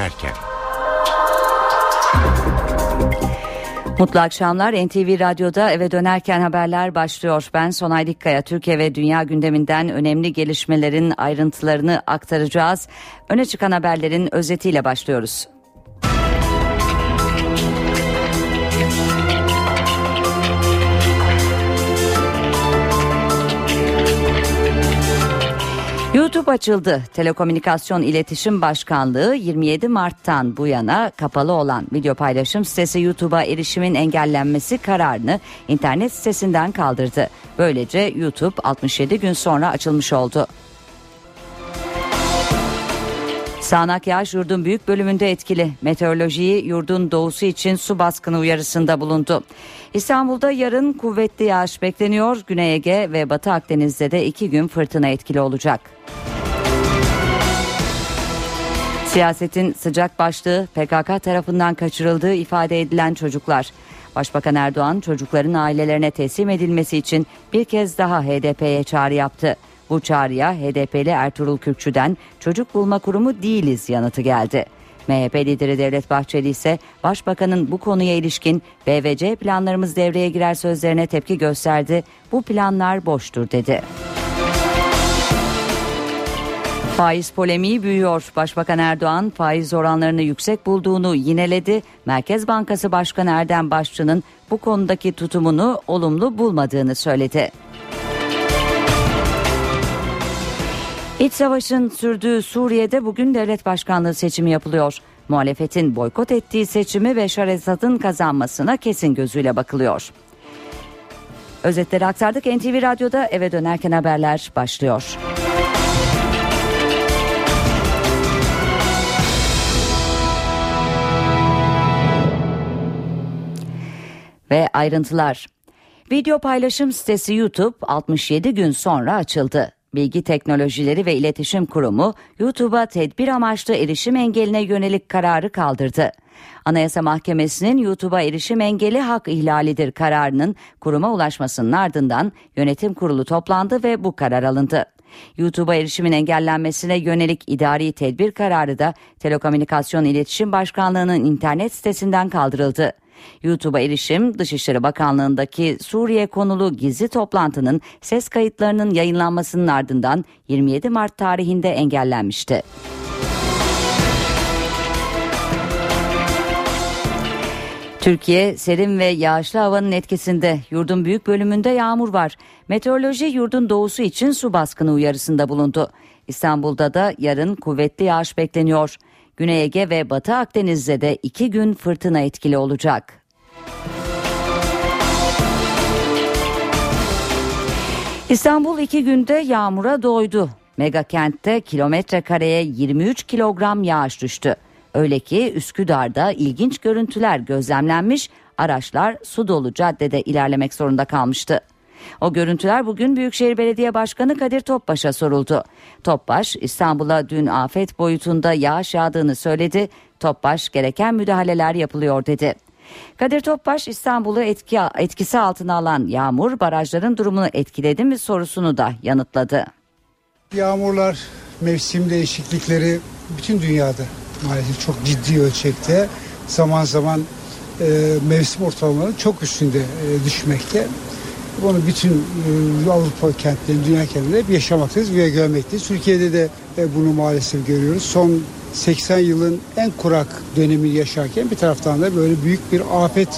dönerken. Mutlu akşamlar. NTV Radyo'da eve dönerken haberler başlıyor. Ben Sonay Dikkaya. Türkiye ve dünya gündeminden önemli gelişmelerin ayrıntılarını aktaracağız. Öne çıkan haberlerin özetiyle başlıyoruz. YouTube açıldı. Telekomünikasyon İletişim Başkanlığı 27 Mart'tan bu yana kapalı olan video paylaşım sitesi YouTube'a erişimin engellenmesi kararını internet sitesinden kaldırdı. Böylece YouTube 67 gün sonra açılmış oldu. Sağnak yağış yurdun büyük bölümünde etkili. Meteorolojiyi yurdun doğusu için su baskını uyarısında bulundu. İstanbul'da yarın kuvvetli yağış bekleniyor. Güney Ege ve Batı Akdeniz'de de iki gün fırtına etkili olacak. Siyasetin sıcak başlığı PKK tarafından kaçırıldığı ifade edilen çocuklar. Başbakan Erdoğan çocukların ailelerine teslim edilmesi için bir kez daha HDP'ye çağrı yaptı. Bu çağrıya HDP'li Ertuğrul Kürkçü'den çocuk bulma kurumu değiliz yanıtı geldi. MHP lideri Devlet Bahçeli ise Başbakanın bu konuya ilişkin BVC planlarımız devreye girer sözlerine tepki gösterdi. Bu planlar boştur dedi. Faiz polemiği büyüyor. Başbakan Erdoğan faiz oranlarını yüksek bulduğunu yineledi. Merkez Bankası Başkanı Erdem Başçı'nın bu konudaki tutumunu olumlu bulmadığını söyledi. İç savaşın sürdüğü Suriye'de bugün devlet başkanlığı seçimi yapılıyor. Muhalefetin boykot ettiği seçimi Beşar Esad'ın kazanmasına kesin gözüyle bakılıyor. Özetleri aktardık. NTV Radyo'da eve dönerken haberler başlıyor. Ve ayrıntılar. Video paylaşım sitesi YouTube 67 gün sonra açıldı. Bilgi Teknolojileri ve İletişim Kurumu YouTube'a tedbir amaçlı erişim engeline yönelik kararı kaldırdı. Anayasa Mahkemesi'nin YouTube'a erişim engeli hak ihlalidir kararının kuruma ulaşmasının ardından yönetim kurulu toplandı ve bu karar alındı. YouTube'a erişimin engellenmesine yönelik idari tedbir kararı da Telekomünikasyon İletişim Başkanlığı'nın internet sitesinden kaldırıldı. YouTube'a erişim Dışişleri Bakanlığı'ndaki Suriye konulu gizli toplantının ses kayıtlarının yayınlanmasının ardından 27 Mart tarihinde engellenmişti. Türkiye serin ve yağışlı havanın etkisinde yurdun büyük bölümünde yağmur var. Meteoroloji yurdun doğusu için su baskını uyarısında bulundu. İstanbul'da da yarın kuvvetli yağış bekleniyor. Güney Ege ve Batı Akdeniz'de de iki gün fırtına etkili olacak. İstanbul iki günde yağmura doydu. Mega kentte kilometre kareye 23 kilogram yağış düştü. Öyle ki Üsküdar'da ilginç görüntüler gözlemlenmiş, araçlar su dolu caddede ilerlemek zorunda kalmıştı. O görüntüler bugün Büyükşehir Belediye Başkanı Kadir Topbaş'a soruldu. Topbaş İstanbul'a dün afet boyutunda yağış yağdığını söyledi. Topbaş gereken müdahaleler yapılıyor dedi. Kadir Topbaş İstanbul'u etki, etkisi altına alan yağmur barajların durumunu etkiledi mi sorusunu da yanıtladı. Yağmurlar, mevsim değişiklikleri bütün dünyada maalesef çok ciddi ölçekte zaman zaman e, mevsim ortalamaları çok üstünde e, düşmekte. Bunu bütün e, Avrupa kentlerinde, dünya kentlerinde hep yaşamaktayız ve görmekteyiz. Türkiye'de de e, bunu maalesef görüyoruz. Son 80 yılın en kurak dönemi yaşarken bir taraftan da böyle büyük bir afet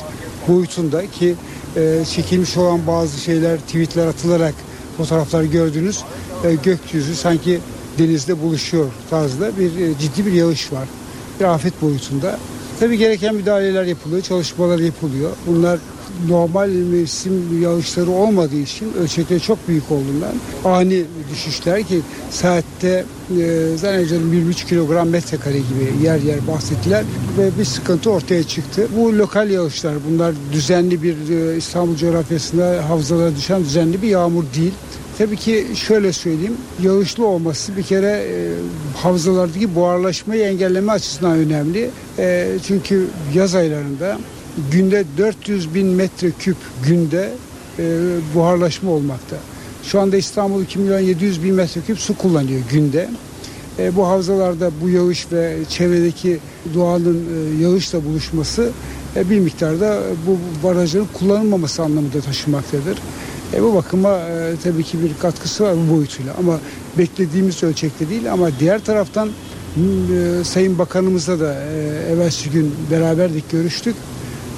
boyutunda ki e, çekilmiş olan bazı şeyler tweetler atılarak fotoğraflar gördünüz. Gökyüzü sanki denizde buluşuyor tarzda bir ciddi bir yağış var. Bir afet boyutunda. Tabii gereken müdahaleler yapılıyor, çalışmalar yapılıyor. Bunlar normal mevsim yağışları olmadığı için ölçekleri çok büyük olduğundan ani düşüşler ki saatte e, zannediyorum 23 kilogram metrekare gibi yer yer bahsettiler ve bir sıkıntı ortaya çıktı. Bu lokal yağışlar bunlar düzenli bir e, İstanbul coğrafyasında havzalara düşen düzenli bir yağmur değil. Tabii ki şöyle söyleyeyim, yağışlı olması bir kere e, havzalardaki buharlaşmayı engelleme açısından önemli. E, çünkü yaz aylarında günde 400 bin metreküp günde e, buharlaşma olmakta. Şu anda İstanbul 2 milyon 700 bin metreküp su kullanıyor günde. E, bu havzalarda bu yağış ve çevredeki doğanın e, yağışla buluşması e, bir miktarda bu barajların kullanılmaması anlamında taşımaktadır. E, bu bakıma e, tabii ki bir katkısı var bu boyutuyla ama beklediğimiz ölçekte değil ama diğer taraftan e, Sayın Bakanımızla da e, evvelsi gün beraberdik görüştük.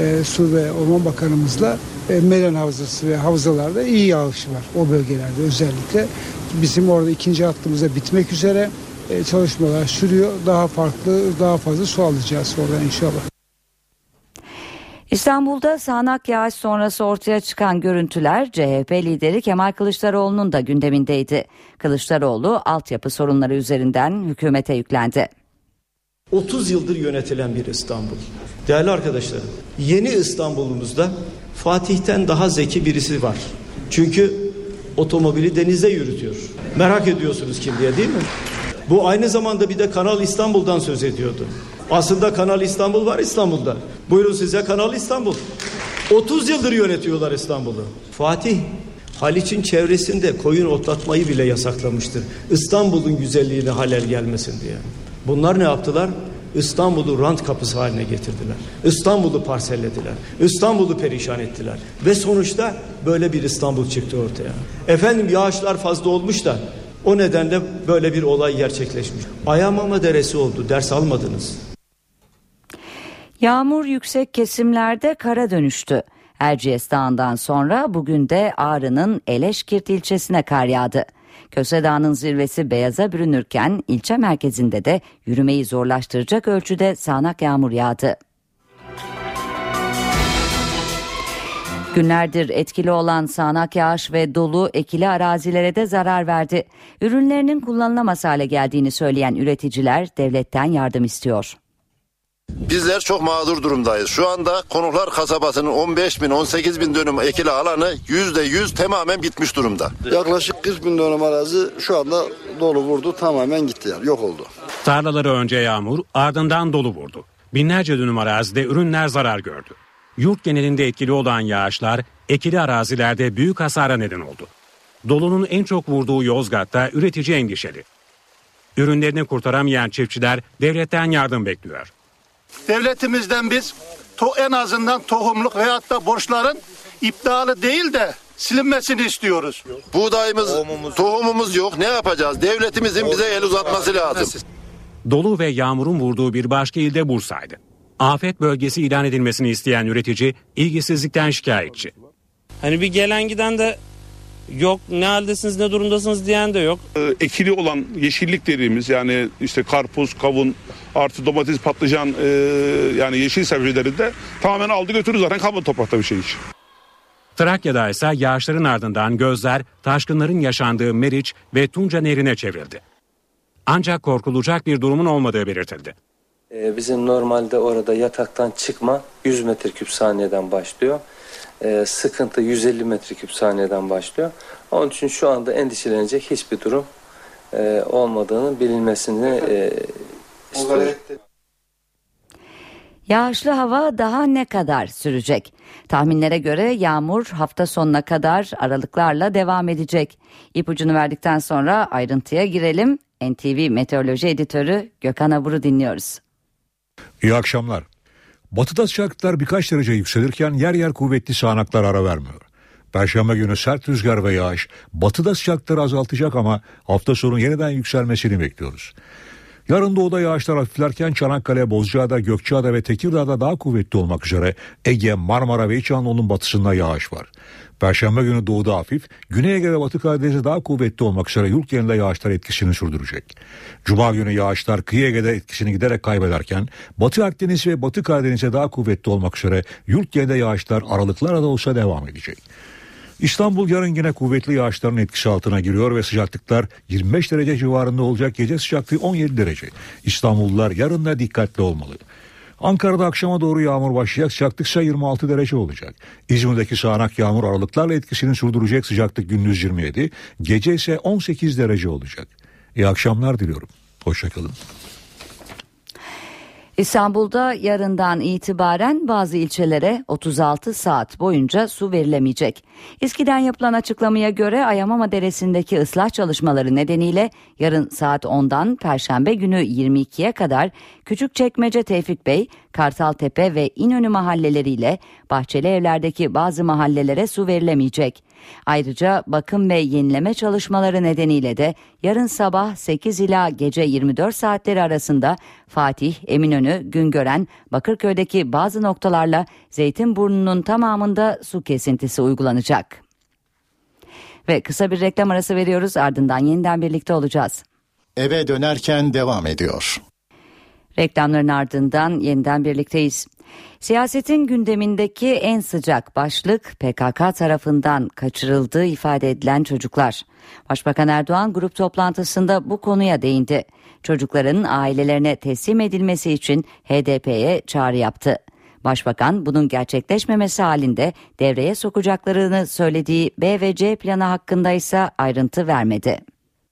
E, Su ve Orman Bakanımızla e, Melen Havzası ve havzalarda iyi yağış var o bölgelerde özellikle. Bizim orada ikinci hattımıza bitmek üzere e, çalışmalar sürüyor. Daha farklı, daha fazla su alacağız oradan inşallah. İstanbul'da sağanak yağış sonrası ortaya çıkan görüntüler CHP lideri Kemal Kılıçdaroğlu'nun da gündemindeydi. Kılıçdaroğlu altyapı sorunları üzerinden hükümete yüklendi. 30 yıldır yönetilen bir İstanbul. Değerli arkadaşlarım, yeni İstanbul'umuzda Fatih'ten daha zeki birisi var. Çünkü otomobili denizde yürütüyor. Merak ediyorsunuz kim diye değil mi? Bu aynı zamanda bir de Kanal İstanbul'dan söz ediyordu. Aslında Kanal İstanbul var İstanbul'da. Buyurun size Kanal İstanbul. 30 yıldır yönetiyorlar İstanbul'u. Fatih Haliç'in çevresinde koyun otlatmayı bile yasaklamıştır. İstanbul'un güzelliğine halel gelmesin diye. Bunlar ne yaptılar? İstanbul'u rant kapısı haline getirdiler. İstanbul'u parsellediler. İstanbul'u perişan ettiler. Ve sonuçta böyle bir İstanbul çıktı ortaya. Efendim yağışlar fazla olmuş da o nedenle böyle bir olay gerçekleşmiş. Ayamama deresi oldu. Ders almadınız. Yağmur yüksek kesimlerde kara dönüştü. Erciyes Dağı'ndan sonra bugün de Ağrı'nın Eleşkirt ilçesine kar yağdı. Köse Dağı'nın zirvesi beyaza bürünürken ilçe merkezinde de yürümeyi zorlaştıracak ölçüde sağanak yağmur yağdı. Günlerdir etkili olan sağanak yağış ve dolu ekili arazilere de zarar verdi. Ürünlerinin kullanılamaz hale geldiğini söyleyen üreticiler devletten yardım istiyor. Bizler çok mağdur durumdayız. Şu anda Konuklar kasabasının 15 bin 18 bin dönüm ekili alanı yüzde yüz tamamen bitmiş durumda. Yaklaşık 40 bin dönüm arazi şu anda dolu vurdu tamamen gitti yani yok oldu. Tarlaları önce yağmur ardından dolu vurdu. Binlerce dönüm arazide ürünler zarar gördü. Yurt genelinde etkili olan yağışlar ekili arazilerde büyük hasara neden oldu. Dolunun en çok vurduğu Yozgat'ta üretici endişeli. Ürünlerini kurtaramayan çiftçiler devletten yardım bekliyor. Devletimizden biz to en azından tohumluk veyahut da borçların iptali değil de silinmesini istiyoruz. Buğdayımız, tohumumuz yok. Ne yapacağız? Devletimizin bize el uzatması lazım. Dolu ve yağmurun vurduğu bir başka ilde Bursa'ydı. Afet bölgesi ilan edilmesini isteyen üretici ilgisizlikten şikayetçi. Hani bir gelen giden de yok ne haldesiniz ne durumdasınız diyen de yok. Ee, ekili olan yeşillik dediğimiz yani işte karpuz, kavun artı domates, patlıcan e, yani yeşil sebzeleri de tamamen aldı götürdü zaten kalmadı toprakta bir şey hiç. Trakya'da ise yağışların ardından gözler taşkınların yaşandığı Meriç ve Tunca Nehri'ne çevrildi. Ancak korkulacak bir durumun olmadığı belirtildi. Ee, bizim normalde orada yataktan çıkma 100 metreküp saniyeden başlıyor. Ee, sıkıntı 150 metreküp saniyeden başlıyor. Onun için şu anda endişelenecek hiçbir durum e, olmadığının bilinmesini e, istiyorum. Yağışlı hava daha ne kadar sürecek? Tahminlere göre yağmur hafta sonuna kadar aralıklarla devam edecek. İpucunu verdikten sonra ayrıntıya girelim. NTV Meteoroloji Editörü Gökhan Abur'u dinliyoruz. İyi akşamlar. Batıda sıcaklıklar birkaç derece yükselirken yer yer kuvvetli sağanaklar ara vermiyor. Perşembe günü sert rüzgar ve yağış batıda sıcaklıkları azaltacak ama hafta sonu yeniden yükselmesini bekliyoruz. Yarın doğuda yağışlar hafiflerken Çanakkale, Bozcaada, Gökçeada ve Tekirdağ'da daha kuvvetli olmak üzere Ege, Marmara ve İç Anadolu'nun batısında yağış var. Perşembe günü doğuda hafif, Güney Ege'de Batı Karadeniz'de daha kuvvetli olmak üzere yurt genelinde yağışlar etkisini sürdürecek. Cuma günü yağışlar kıyı Ege'de etkisini giderek kaybederken Batı Akdeniz ve Batı Karadeniz'de daha kuvvetli olmak üzere yurt genelinde yağışlar aralıklarla da olsa devam edecek. İstanbul yarın yine kuvvetli yağışların etkisi altına giriyor ve sıcaklıklar 25 derece civarında olacak. Gece sıcaklığı 17 derece. İstanbullular yarın da dikkatli olmalı. Ankara'da akşama doğru yağmur başlayacak sıcaklık ise 26 derece olacak. İzmir'deki sağanak yağmur aralıklarla etkisini sürdürecek sıcaklık gündüz 27, gece ise 18 derece olacak. İyi akşamlar diliyorum. Hoşçakalın. İstanbul'da yarından itibaren bazı ilçelere 36 saat boyunca su verilemeyecek. İSKİ'den yapılan açıklamaya göre Ayamama Deresi'ndeki ıslah çalışmaları nedeniyle yarın saat 10'dan Perşembe günü 22'ye kadar Küçükçekmece Tevfik Bey, Kartaltepe ve İnönü mahalleleriyle Bahçeli Evler'deki bazı mahallelere su verilemeyecek. Ayrıca bakım ve yenileme çalışmaları nedeniyle de yarın sabah 8 ila gece 24 saatleri arasında Fatih, Eminönü, Güngören, Bakırköy'deki bazı noktalarla Zeytinburnu'nun tamamında su kesintisi uygulanacak. Ve kısa bir reklam arası veriyoruz ardından yeniden birlikte olacağız. Eve dönerken devam ediyor. Reklamların ardından yeniden birlikteyiz. Siyasetin gündemindeki en sıcak başlık PKK tarafından kaçırıldığı ifade edilen çocuklar. Başbakan Erdoğan grup toplantısında bu konuya değindi. Çocukların ailelerine teslim edilmesi için HDP'ye çağrı yaptı. Başbakan bunun gerçekleşmemesi halinde devreye sokacaklarını söylediği B ve C planı hakkında ise ayrıntı vermedi.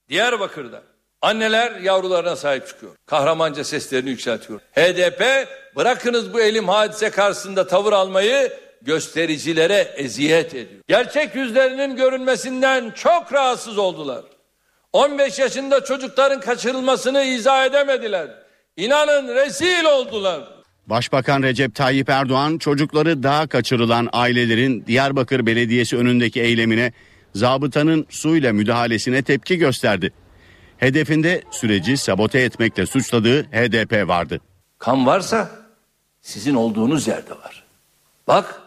Diyarbakır'da Anneler yavrularına sahip çıkıyor. Kahramanca seslerini yükseltiyor. HDP bırakınız bu elim hadise karşısında tavır almayı göstericilere eziyet ediyor. Gerçek yüzlerinin görünmesinden çok rahatsız oldular. 15 yaşında çocukların kaçırılmasını izah edemediler. İnanın rezil oldular. Başbakan Recep Tayyip Erdoğan çocukları daha kaçırılan ailelerin Diyarbakır Belediyesi önündeki eylemine zabıtanın suyla müdahalesine tepki gösterdi. Hedefinde süreci sabote etmekle suçladığı HDP vardı. Kan varsa sizin olduğunuz yerde var. Bak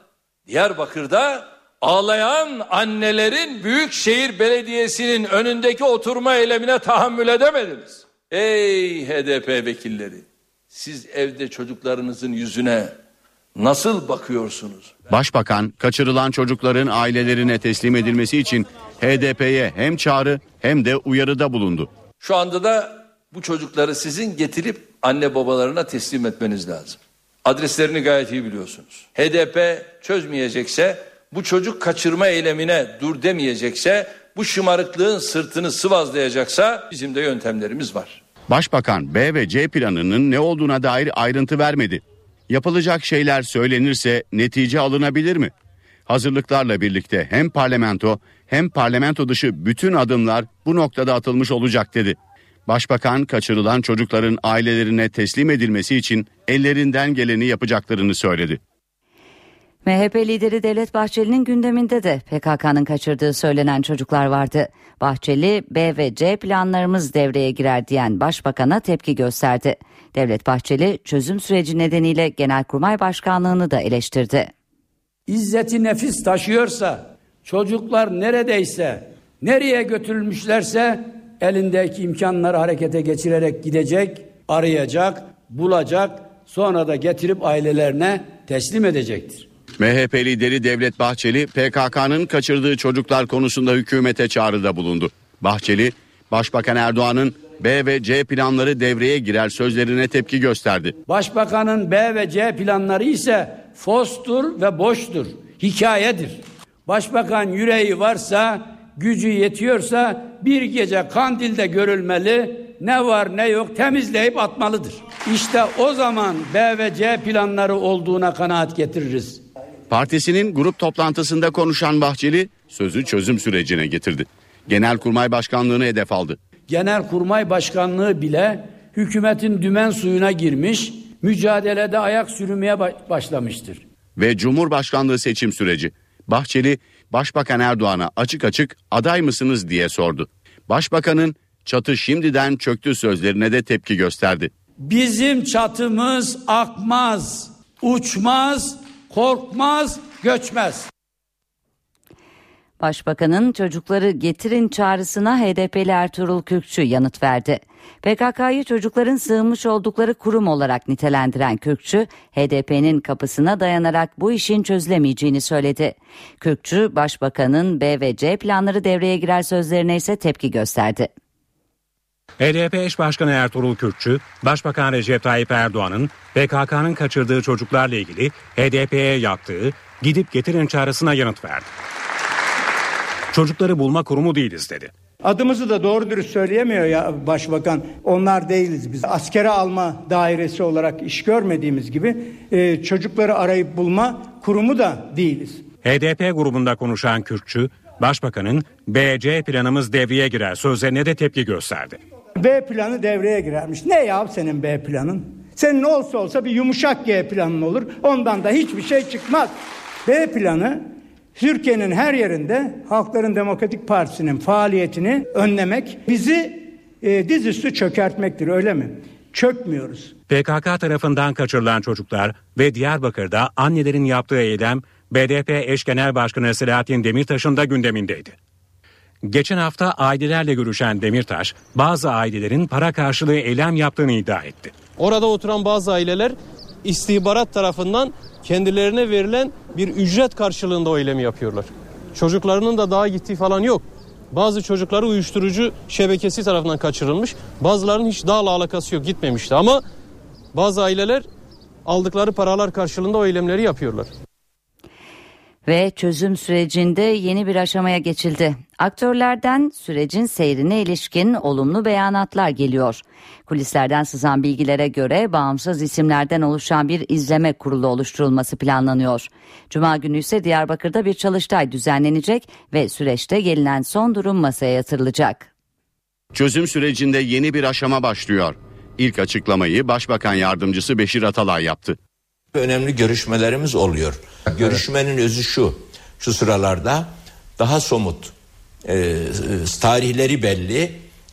Diyarbakır'da ağlayan annelerin Büyükşehir Belediyesi'nin önündeki oturma eylemine tahammül edemediniz. Ey HDP vekilleri siz evde çocuklarınızın yüzüne nasıl bakıyorsunuz? Başbakan kaçırılan çocukların ailelerine teslim edilmesi için HDP'ye hem çağrı hem de uyarıda bulundu. Şu anda da bu çocukları sizin getirip anne babalarına teslim etmeniz lazım. Adreslerini gayet iyi biliyorsunuz. HDP çözmeyecekse, bu çocuk kaçırma eylemine dur demeyecekse, bu şımarıklığın sırtını sıvazlayacaksa bizim de yöntemlerimiz var. Başbakan B ve C planının ne olduğuna dair ayrıntı vermedi. Yapılacak şeyler söylenirse netice alınabilir mi? Hazırlıklarla birlikte hem parlamento hem parlamento dışı bütün adımlar bu noktada atılmış olacak dedi. Başbakan kaçırılan çocukların ailelerine teslim edilmesi için ellerinden geleni yapacaklarını söyledi. MHP lideri Devlet Bahçeli'nin gündeminde de PKK'nın kaçırdığı söylenen çocuklar vardı. Bahçeli B ve C planlarımız devreye girer diyen başbakana tepki gösterdi. Devlet Bahçeli çözüm süreci nedeniyle Genelkurmay Başkanlığını da eleştirdi. İzzeti nefis taşıyorsa çocuklar neredeyse nereye götürülmüşlerse elindeki imkanları harekete geçirerek gidecek, arayacak, bulacak, sonra da getirip ailelerine teslim edecektir. MHP lideri Devlet Bahçeli PKK'nın kaçırdığı çocuklar konusunda hükümete çağrıda bulundu. Bahçeli, Başbakan Erdoğan'ın B ve C planları devreye girer sözlerine tepki gösterdi. Başbakanın B ve C planları ise fostur ve boştur, hikayedir. Başbakan yüreği varsa, gücü yetiyorsa bir gece Kandil'de görülmeli, ne var ne yok temizleyip atmalıdır. İşte o zaman B ve C planları olduğuna kanaat getiririz. Partisinin grup toplantısında konuşan Bahçeli sözü çözüm sürecine getirdi. Genelkurmay Başkanlığını hedef aldı. Genelkurmay Başkanlığı bile hükümetin dümen suyuna girmiş, mücadelede ayak sürmeye başlamıştır. Ve Cumhurbaşkanlığı seçim süreci. Bahçeli Başbakan Erdoğan'a açık açık aday mısınız diye sordu. Başbakanın çatı şimdiden çöktü sözlerine de tepki gösterdi. Bizim çatımız akmaz, uçmaz, korkmaz, göçmez. Başbakanın çocukları getirin çağrısına HDP'li Ertuğrul Kürkçü yanıt verdi. PKK'yı çocukların sığınmış oldukları kurum olarak nitelendiren Kürkçü, HDP'nin kapısına dayanarak bu işin çözülemeyeceğini söyledi. Kürkçü, Başbakanın B ve C planları devreye girer sözlerine ise tepki gösterdi. HDP eş başkanı Ertuğrul Kürkçü, Başbakan Recep Tayyip Erdoğan'ın PKK'nın kaçırdığı çocuklarla ilgili HDP'ye yaptığı gidip getirin çağrısına yanıt verdi. Çocukları bulma kurumu değiliz dedi. Adımızı da doğru dürüst söyleyemiyor ya başbakan. Onlar değiliz biz. Askere alma dairesi olarak iş görmediğimiz gibi e, çocukları arayıp bulma kurumu da değiliz. HDP grubunda konuşan Kürtçü, Başbakanın BC planımız devreye girer sözlerine de tepki gösterdi. B planı devreye girermiş. Ne ya senin B planın? Senin ne olsa olsa bir yumuşak G planın olur. Ondan da hiçbir şey çıkmaz. B planı Türkiye'nin her yerinde Halkların Demokratik Partisi'nin faaliyetini önlemek, bizi e, dizüstü çökertmektir öyle mi? Çökmüyoruz. PKK tarafından kaçırılan çocuklar ve Diyarbakır'da annelerin yaptığı eylem BDP eş genel başkanı Selahattin Demirtaş'ın da gündemindeydi. Geçen hafta ailelerle görüşen Demirtaş, bazı ailelerin para karşılığı eylem yaptığını iddia etti. Orada oturan bazı aileler istihbarat tarafından kendilerine verilen bir ücret karşılığında o eylemi yapıyorlar. Çocuklarının da daha gittiği falan yok. Bazı çocukları uyuşturucu şebekesi tarafından kaçırılmış. Bazılarının hiç dağla alakası yok gitmemişti ama bazı aileler aldıkları paralar karşılığında o eylemleri yapıyorlar. Ve çözüm sürecinde yeni bir aşamaya geçildi. Aktörlerden sürecin seyrine ilişkin olumlu beyanatlar geliyor. Kulislerden sızan bilgilere göre bağımsız isimlerden oluşan bir izleme kurulu oluşturulması planlanıyor. Cuma günü ise Diyarbakır'da bir çalıştay düzenlenecek ve süreçte gelinen son durum masaya yatırılacak. Çözüm sürecinde yeni bir aşama başlıyor. İlk açıklamayı Başbakan Yardımcısı Beşir Atalay yaptı. Önemli görüşmelerimiz oluyor. Görüşmenin özü şu. Şu sıralarda daha somut e, tarihleri belli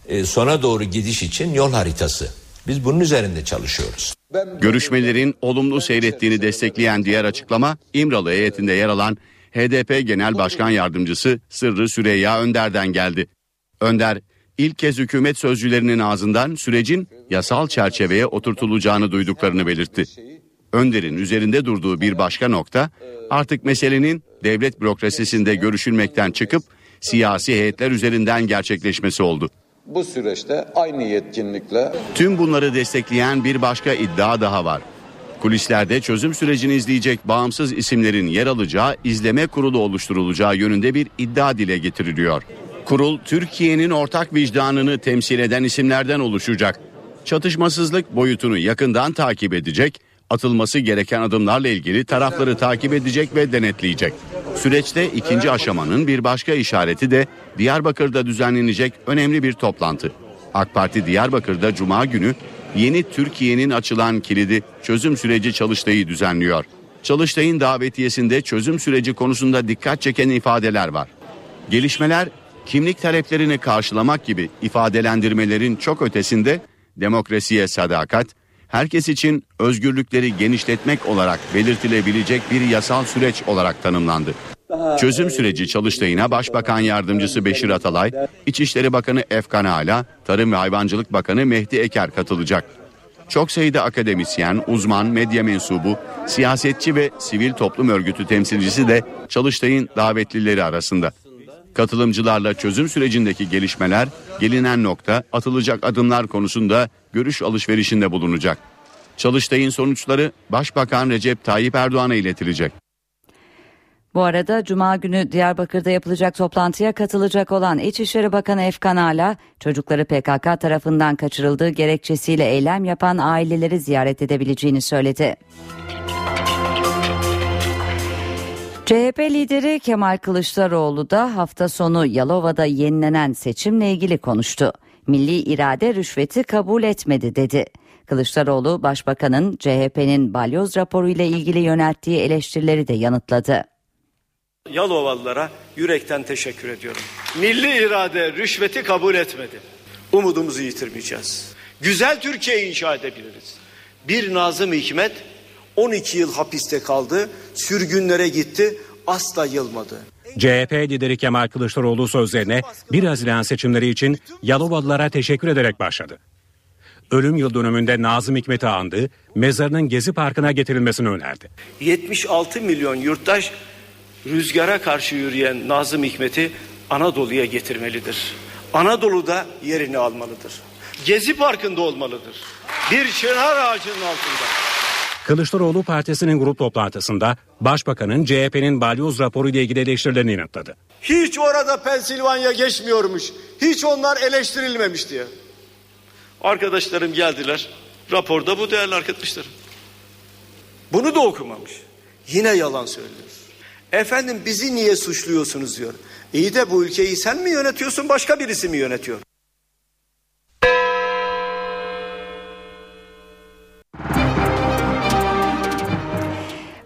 e, sona doğru gidiş için yol haritası. Biz bunun üzerinde çalışıyoruz. Görüşmelerin olumlu seyrettiğini destekleyen diğer açıklama İmralı heyetinde yer alan HDP Genel Başkan Yardımcısı Sırrı Süreyya Önder'den geldi. Önder ilk kez hükümet sözcülerinin ağzından sürecin yasal çerçeveye oturtulacağını duyduklarını belirtti. Önder'in üzerinde durduğu bir başka nokta artık meselenin devlet bürokrasisinde görüşülmekten çıkıp siyasi heyetler üzerinden gerçekleşmesi oldu. Bu süreçte aynı yetkinlikle Tüm bunları destekleyen bir başka iddia daha var. Kulislerde çözüm sürecini izleyecek bağımsız isimlerin yer alacağı izleme kurulu oluşturulacağı yönünde bir iddia dile getiriliyor. Kurul Türkiye'nin ortak vicdanını temsil eden isimlerden oluşacak. Çatışmasızlık boyutunu yakından takip edecek, atılması gereken adımlarla ilgili tarafları takip edecek ve denetleyecek. Süreçte ikinci aşamanın bir başka işareti de Diyarbakır'da düzenlenecek önemli bir toplantı. AK Parti Diyarbakır'da Cuma günü yeni Türkiye'nin açılan kilidi çözüm süreci çalıştayı düzenliyor. Çalıştayın davetiyesinde çözüm süreci konusunda dikkat çeken ifadeler var. Gelişmeler kimlik taleplerini karşılamak gibi ifadelendirmelerin çok ötesinde demokrasiye sadakat, herkes için özgürlükleri genişletmek olarak belirtilebilecek bir yasal süreç olarak tanımlandı. Çözüm süreci çalıştayına Başbakan Yardımcısı Beşir Atalay, İçişleri Bakanı Efkan Ala, Tarım ve Hayvancılık Bakanı Mehdi Eker katılacak. Çok sayıda akademisyen, uzman, medya mensubu, siyasetçi ve sivil toplum örgütü temsilcisi de çalıştayın davetlileri arasında. Katılımcılarla çözüm sürecindeki gelişmeler, gelinen nokta, atılacak adımlar konusunda görüş alışverişinde bulunacak. Çalıştayın sonuçları Başbakan Recep Tayyip Erdoğan'a iletilecek. Bu arada Cuma günü Diyarbakır'da yapılacak toplantıya katılacak olan İçişleri Bakanı Efkan Ala, çocukları PKK tarafından kaçırıldığı gerekçesiyle eylem yapan aileleri ziyaret edebileceğini söyledi. CHP lideri Kemal Kılıçdaroğlu da hafta sonu Yalova'da yenilenen seçimle ilgili konuştu. Milli irade rüşveti kabul etmedi dedi. Kılıçdaroğlu başbakanın CHP'nin balyoz raporu ile ilgili yönelttiği eleştirileri de yanıtladı. Yalovalılara yürekten teşekkür ediyorum. Milli irade rüşveti kabul etmedi. Umudumuzu yitirmeyeceğiz. Güzel Türkiye inşa edebiliriz. Bir Nazım Hikmet 12 yıl hapiste kaldı, sürgünlere gitti, asla yılmadı. CHP lideri Kemal Kılıçdaroğlu sözlerine 1 Haziran seçimleri için Yalovalılara teşekkür ederek başladı. Ölüm yıl dönümünde Nazım Hikmet'i andı, mezarının Gezi Parkı'na getirilmesini önerdi. 76 milyon yurttaş rüzgara karşı yürüyen Nazım Hikmet'i Anadolu'ya getirmelidir. Anadolu'da yerini almalıdır. Gezi Parkı'nda olmalıdır. Bir çınar ağacının altında. Kılıçdaroğlu partisinin grup toplantısında Başbakanın CHP'nin balyoz raporu ile ilgili eleştirilerini yanıtladı. Hiç orada Pensilvanya geçmiyormuş. Hiç onlar eleştirilmemiş diye. Arkadaşlarım geldiler. Raporda bu değerli arkadaşlarım. Bunu da okumamış. Yine yalan söylüyor. Efendim bizi niye suçluyorsunuz diyor. İyi de bu ülkeyi sen mi yönetiyorsun başka birisi mi yönetiyor?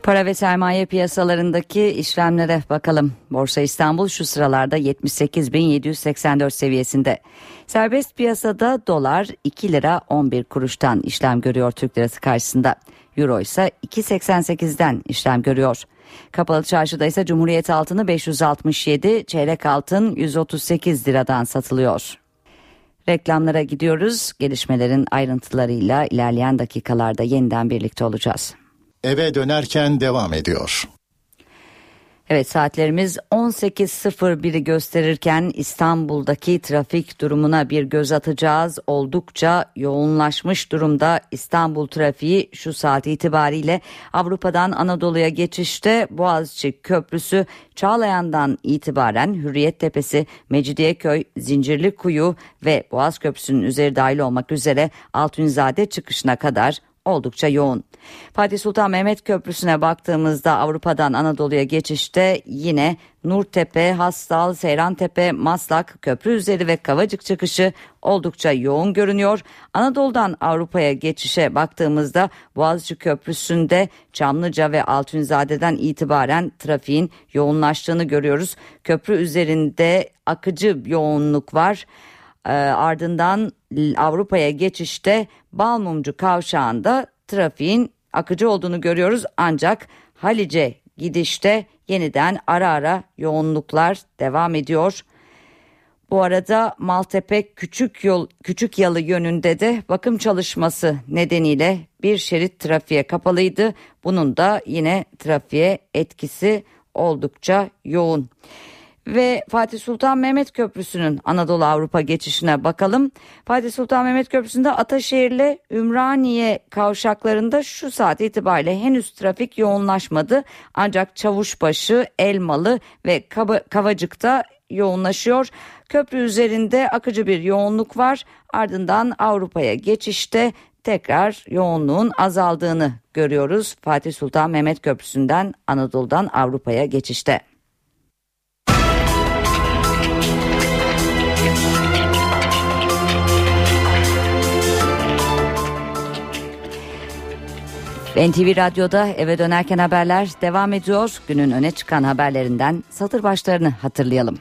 Para ve sermaye piyasalarındaki işlemlere bakalım. Borsa İstanbul şu sıralarda 78.784 seviyesinde. Serbest piyasada dolar 2 lira 11 kuruştan işlem görüyor Türk lirası karşısında. Euro ise 2.88'den işlem görüyor. Kapalı çarşıda ise Cumhuriyet altını 567, çeyrek altın 138 liradan satılıyor. Reklamlara gidiyoruz. Gelişmelerin ayrıntılarıyla ilerleyen dakikalarda yeniden birlikte olacağız. Eve dönerken devam ediyor. Evet saatlerimiz 18.01'i gösterirken İstanbul'daki trafik durumuna bir göz atacağız. Oldukça yoğunlaşmış durumda İstanbul trafiği şu saat itibariyle Avrupa'dan Anadolu'ya geçişte Boğaziçi Köprüsü Çağlayan'dan itibaren Hürriyet Tepesi, Mecidiyeköy, Zincirlikuyu ve Boğaz Köprüsü'nün üzeri dahil olmak üzere Altunizade çıkışına kadar oldukça yoğun. Fatih Sultan Mehmet Köprüsü'ne baktığımızda Avrupa'dan Anadolu'ya geçişte yine Nurtepe, Hastal, Seyrantepe, Maslak, Köprü üzeri ve Kavacık çıkışı oldukça yoğun görünüyor. Anadolu'dan Avrupa'ya geçişe baktığımızda Boğaziçi Köprüsü'nde Çamlıca ve Altunizade'den itibaren trafiğin yoğunlaştığını görüyoruz. Köprü üzerinde akıcı yoğunluk var. E, ardından Avrupa'ya geçişte Balmumcu kavşağında trafiğin akıcı olduğunu görüyoruz ancak Halice gidişte yeniden ara ara yoğunluklar devam ediyor. Bu arada Maltepe Küçük Yol Küçük Yalı yönünde de bakım çalışması nedeniyle bir şerit trafiğe kapalıydı. Bunun da yine trafiğe etkisi oldukça yoğun ve Fatih Sultan Mehmet Köprüsü'nün Anadolu Avrupa geçişine bakalım. Fatih Sultan Mehmet Köprüsü'nde Ataşehir ile Ümraniye kavşaklarında şu saat itibariyle henüz trafik yoğunlaşmadı. Ancak Çavuşbaşı, Elmalı ve Kavacık'ta yoğunlaşıyor. Köprü üzerinde akıcı bir yoğunluk var. Ardından Avrupa'ya geçişte tekrar yoğunluğun azaldığını görüyoruz. Fatih Sultan Mehmet Köprüsü'nden Anadolu'dan Avrupa'ya geçişte. NTV Radyo'da eve dönerken haberler devam ediyor. Günün öne çıkan haberlerinden satır başlarını hatırlayalım.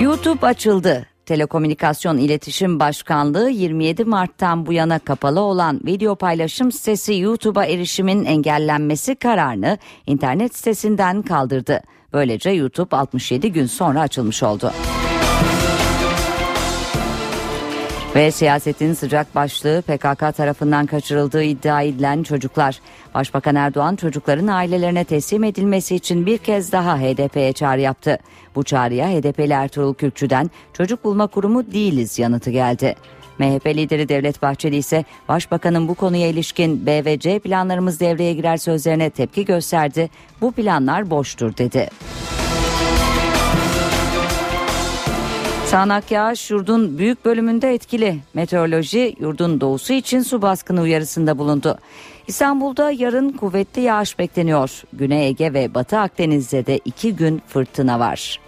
YouTube açıldı. Telekomünikasyon İletişim Başkanlığı 27 Mart'tan bu yana kapalı olan video paylaşım sitesi YouTube'a erişimin engellenmesi kararını internet sitesinden kaldırdı. Böylece YouTube 67 gün sonra açılmış oldu. Ve siyasetin sıcak başlığı PKK tarafından kaçırıldığı iddia edilen çocuklar. Başbakan Erdoğan çocukların ailelerine teslim edilmesi için bir kez daha HDP'ye çağrı yaptı. Bu çağrıya HDP'li Ertuğrul Kürkçü'den çocuk bulma kurumu değiliz yanıtı geldi. MHP lideri Devlet Bahçeli ise Başbakanın bu konuya ilişkin B ve C planlarımız devreye girer sözlerine tepki gösterdi. Bu planlar boştur dedi. Sağnak yağış yurdun büyük bölümünde etkili. Meteoroloji yurdun doğusu için su baskını uyarısında bulundu. İstanbul'da yarın kuvvetli yağış bekleniyor. Güney Ege ve Batı Akdeniz'de de iki gün fırtına var.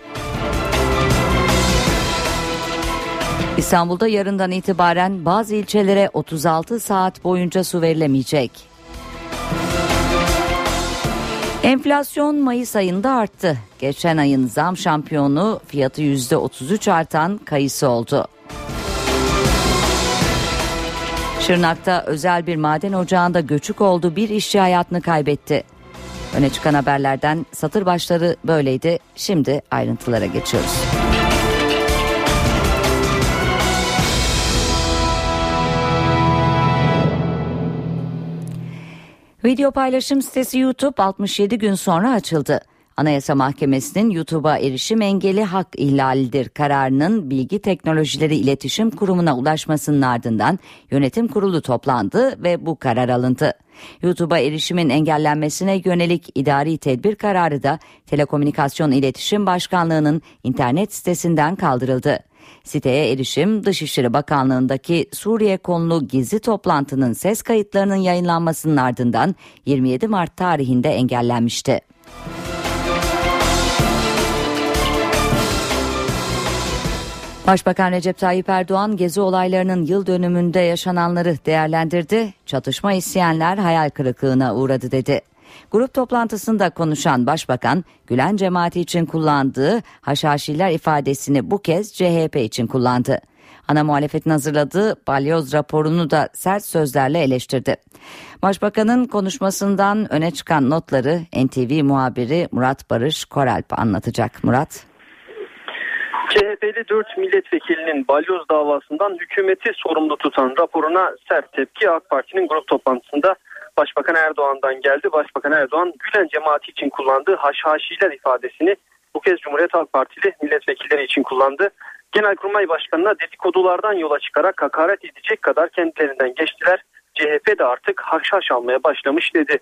İstanbul'da yarından itibaren bazı ilçelere 36 saat boyunca su verilemeyecek. Enflasyon Mayıs ayında arttı. Geçen ayın zam şampiyonu fiyatı %33 artan kayısı oldu. Şırnak'ta özel bir maden ocağında göçük oldu bir işçi hayatını kaybetti. Öne çıkan haberlerden satır başları böyleydi. Şimdi ayrıntılara geçiyoruz. Video paylaşım sitesi YouTube 67 gün sonra açıldı. Anayasa Mahkemesi'nin YouTube'a erişim engeli hak ihlalidir kararının Bilgi Teknolojileri İletişim Kurumu'na ulaşmasının ardından yönetim kurulu toplandı ve bu karar alındı. YouTube'a erişimin engellenmesine yönelik idari tedbir kararı da Telekomünikasyon İletişim Başkanlığı'nın internet sitesinden kaldırıldı. Siteye erişim Dışişleri Bakanlığı'ndaki Suriye konulu gizli toplantının ses kayıtlarının yayınlanmasının ardından 27 Mart tarihinde engellenmişti. Başbakan Recep Tayyip Erdoğan gezi olaylarının yıl dönümünde yaşananları değerlendirdi. Çatışma isteyenler hayal kırıklığına uğradı dedi. Grup toplantısında konuşan Başbakan, Gülen cemaati için kullandığı haşhaşiler ifadesini bu kez CHP için kullandı. Ana muhalefetin hazırladığı balyoz raporunu da sert sözlerle eleştirdi. Başbakanın konuşmasından öne çıkan notları NTV muhabiri Murat Barış Koralp anlatacak. Murat. CHP'li 4 milletvekilinin balyoz davasından hükümeti sorumlu tutan raporuna sert tepki AK Parti'nin grup toplantısında Başbakan Erdoğan'dan geldi. Başbakan Erdoğan Gülen cemaati için kullandığı haşhaşiler ifadesini bu kez Cumhuriyet Halk Partili milletvekilleri için kullandı. Genelkurmay Başkanı'na dedikodulardan yola çıkarak hakaret edecek kadar kendilerinden geçtiler. CHP de artık haşhaş almaya başlamış dedi.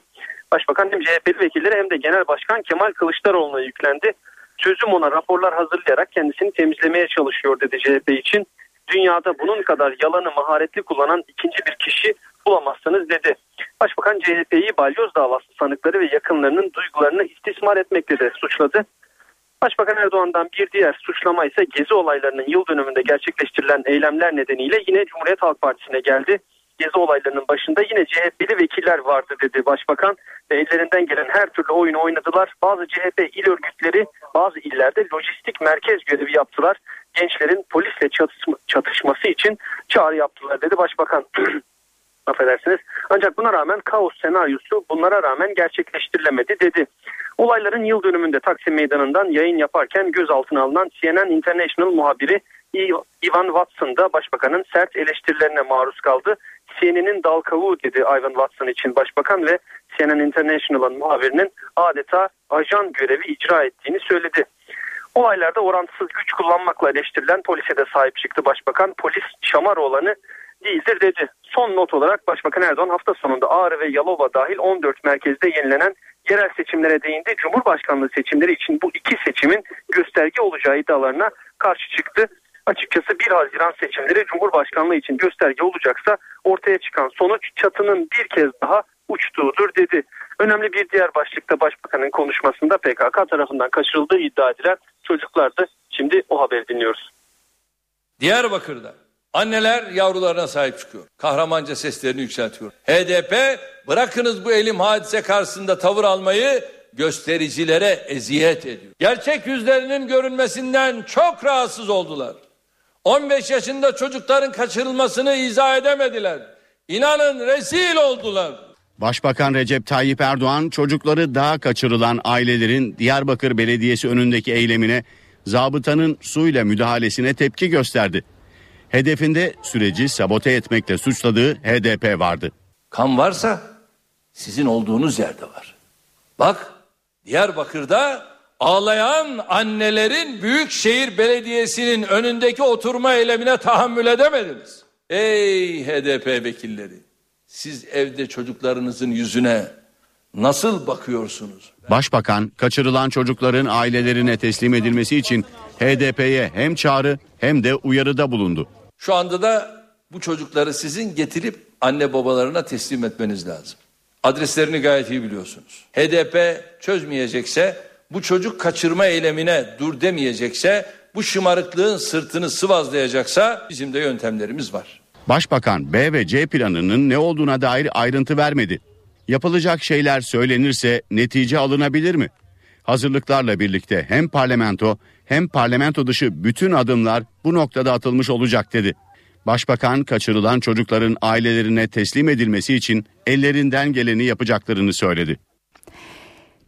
Başbakan hem CHP'li vekilleri hem de Genel Başkan Kemal Kılıçdaroğlu'na yüklendi. Sözüm ona raporlar hazırlayarak kendisini temizlemeye çalışıyor dedi CHP için. Dünyada bunun kadar yalanı maharetli kullanan ikinci bir kişi bulamazsınız dedi. Başbakan CHP'yi balyoz davası sanıkları ve yakınlarının duygularını istismar etmekle de suçladı. Başbakan Erdoğan'dan bir diğer suçlama ise gezi olaylarının yıl dönümünde gerçekleştirilen eylemler nedeniyle yine Cumhuriyet Halk Partisi'ne geldi. Gezi olaylarının başında yine CHP'li vekiller vardı dedi başbakan ve ellerinden gelen her türlü oyunu oynadılar. Bazı CHP il örgütleri bazı illerde lojistik merkez görevi yaptılar. Gençlerin polisle çatışma, çatışması için çağrı yaptılar dedi başbakan. affedersiniz. Ancak buna rağmen kaos senaryosu bunlara rağmen gerçekleştirilemedi dedi. Olayların yıl dönümünde Taksim Meydanı'ndan yayın yaparken gözaltına alınan CNN International muhabiri Ivan Watson da başbakanın sert eleştirilerine maruz kaldı. CNN'in dal kavuğu dedi Ivan Watson için başbakan ve CNN International'ın muhabirinin adeta ajan görevi icra ettiğini söyledi. Olaylarda orantısız güç kullanmakla eleştirilen polise de sahip çıktı başbakan. Polis şamar olanı değildir dedi. Son not olarak Başbakan Erdoğan hafta sonunda Ağrı ve Yalova dahil 14 merkezde yenilenen yerel seçimlere değindi. Cumhurbaşkanlığı seçimleri için bu iki seçimin gösterge olacağı iddialarına karşı çıktı. Açıkçası 1 Haziran seçimleri Cumhurbaşkanlığı için gösterge olacaksa ortaya çıkan sonuç çatının bir kez daha uçtuğudur dedi. Önemli bir diğer başlıkta Başbakanın konuşmasında PKK tarafından kaçırıldığı iddia edilen çocuklardı. Şimdi o haberi dinliyoruz. Diyarbakır'da Anneler yavrularına sahip çıkıyor. Kahramanca seslerini yükseltiyor. HDP bırakınız bu elim hadise karşısında tavır almayı göstericilere eziyet ediyor. Gerçek yüzlerinin görünmesinden çok rahatsız oldular. 15 yaşında çocukların kaçırılmasını izah edemediler. İnanın rezil oldular. Başbakan Recep Tayyip Erdoğan çocukları daha kaçırılan ailelerin Diyarbakır Belediyesi önündeki eylemine zabıtanın suyla müdahalesine tepki gösterdi. Hedefinde süreci sabote etmekle suçladığı HDP vardı. Kan varsa sizin olduğunuz yerde var. Bak Diyarbakır'da ağlayan annelerin Büyükşehir Belediyesi'nin önündeki oturma eylemine tahammül edemediniz. Ey HDP vekilleri siz evde çocuklarınızın yüzüne nasıl bakıyorsunuz? Başbakan kaçırılan çocukların ailelerine teslim edilmesi için HDP'ye hem çağrı hem de uyarıda bulundu. Şu anda da bu çocukları sizin getirip anne babalarına teslim etmeniz lazım. Adreslerini gayet iyi biliyorsunuz. HDP çözmeyecekse, bu çocuk kaçırma eylemine dur demeyecekse, bu şımarıklığın sırtını sıvazlayacaksa bizim de yöntemlerimiz var. Başbakan B ve C planının ne olduğuna dair ayrıntı vermedi. Yapılacak şeyler söylenirse netice alınabilir mi? Hazırlıklarla birlikte hem parlamento hem parlamento dışı bütün adımlar bu noktada atılmış olacak dedi. Başbakan kaçırılan çocukların ailelerine teslim edilmesi için ellerinden geleni yapacaklarını söyledi.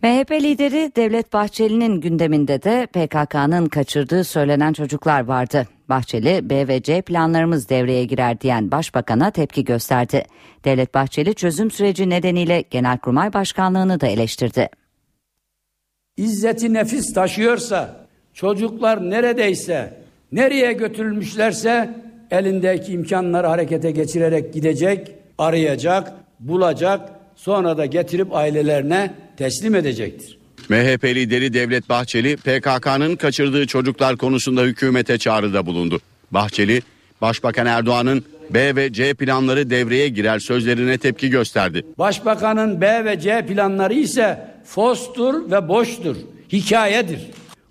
MHP lideri Devlet Bahçeli'nin gündeminde de PKK'nın kaçırdığı söylenen çocuklar vardı. Bahçeli, B ve C planlarımız devreye girer diyen başbakana tepki gösterdi. Devlet Bahçeli çözüm süreci nedeniyle Genelkurmay Başkanlığını da eleştirdi. izzeti nefis taşıyorsa, çocuklar neredeyse, nereye götürülmüşlerse elindeki imkanları harekete geçirerek gidecek, arayacak, bulacak, sonra da getirip ailelerine teslim edecektir. MHP lideri Devlet Bahçeli PKK'nın kaçırdığı çocuklar konusunda hükümete çağrıda bulundu. Bahçeli, Başbakan Erdoğan'ın B ve C planları devreye girer sözlerine tepki gösterdi. Başbakanın B ve C planları ise fostur ve boştur, hikayedir.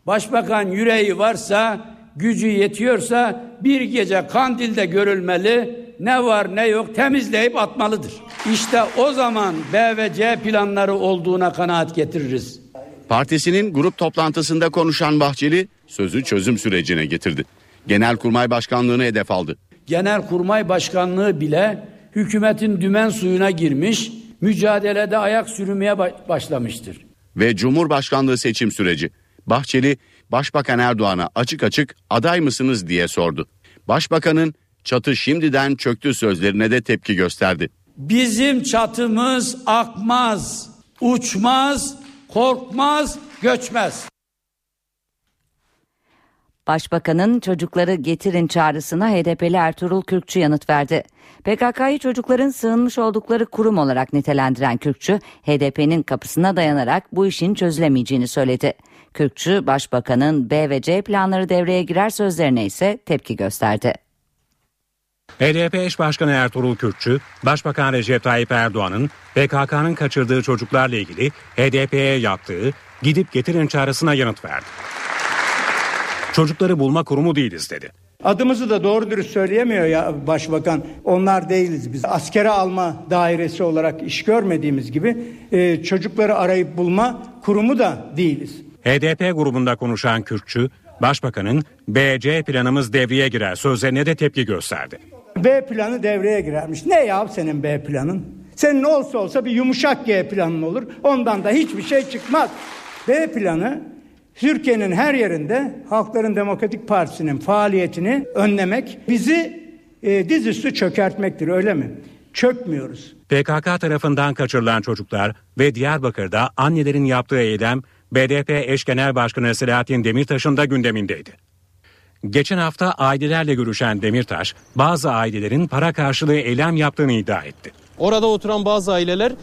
Başbakan yüreği varsa, gücü yetiyorsa bir gece Kandil'de görülmeli, ne var ne yok temizleyip atmalıdır. İşte o zaman B ve C planları olduğuna kanaat getiririz. Partisinin grup toplantısında konuşan Bahçeli sözü çözüm sürecine getirdi. Genelkurmay Başkanlığını hedef aldı. Genelkurmay Başkanlığı bile hükümetin dümen suyuna girmiş, mücadelede ayak sürmeye başlamıştır. Ve Cumhurbaşkanlığı seçim süreci. Bahçeli Başbakan Erdoğan'a açık açık aday mısınız diye sordu. Başbakanın çatı şimdiden çöktü sözlerine de tepki gösterdi. Bizim çatımız akmaz, uçmaz, korkmaz, göçmez. Başbakanın çocukları getirin çağrısına HDP'li Ertuğrul Kürkçü yanıt verdi. PKK'yı çocukların sığınmış oldukları kurum olarak nitelendiren Kürkçü, HDP'nin kapısına dayanarak bu işin çözülemeyeceğini söyledi. Kürkçü, Başbakanın B ve C planları devreye girer sözlerine ise tepki gösterdi. HDP eş başkanı Ertuğrul Kürkçü, Başbakan Recep Tayyip Erdoğan'ın PKK'nın kaçırdığı çocuklarla ilgili HDP'ye yaptığı gidip getirin çağrısına yanıt verdi. Çocukları bulma kurumu değiliz dedi. Adımızı da doğru dürüst söyleyemiyor ya başbakan. Onlar değiliz biz. Askere alma dairesi olarak iş görmediğimiz gibi e, çocukları arayıp bulma kurumu da değiliz. HDP grubunda konuşan Kürkçü, Başbakanın BC planımız devreye girer sözlerine de tepki gösterdi. B planı devreye girermiş. Ne ya senin B planın? Senin olsa olsa bir yumuşak G planın olur. Ondan da hiçbir şey çıkmaz. B planı Türkiye'nin her yerinde Halkların Demokratik Partisi'nin faaliyetini önlemek, bizi e, dizüstü çökertmektir öyle mi? Çökmüyoruz. PKK tarafından kaçırılan çocuklar ve Diyarbakır'da annelerin yaptığı eylem BDP eş genel başkanı Selahattin Demirtaş'ın da gündemindeydi. Geçen hafta ailelerle görüşen Demirtaş, bazı ailelerin para karşılığı eylem yaptığını iddia etti. Orada oturan bazı aileler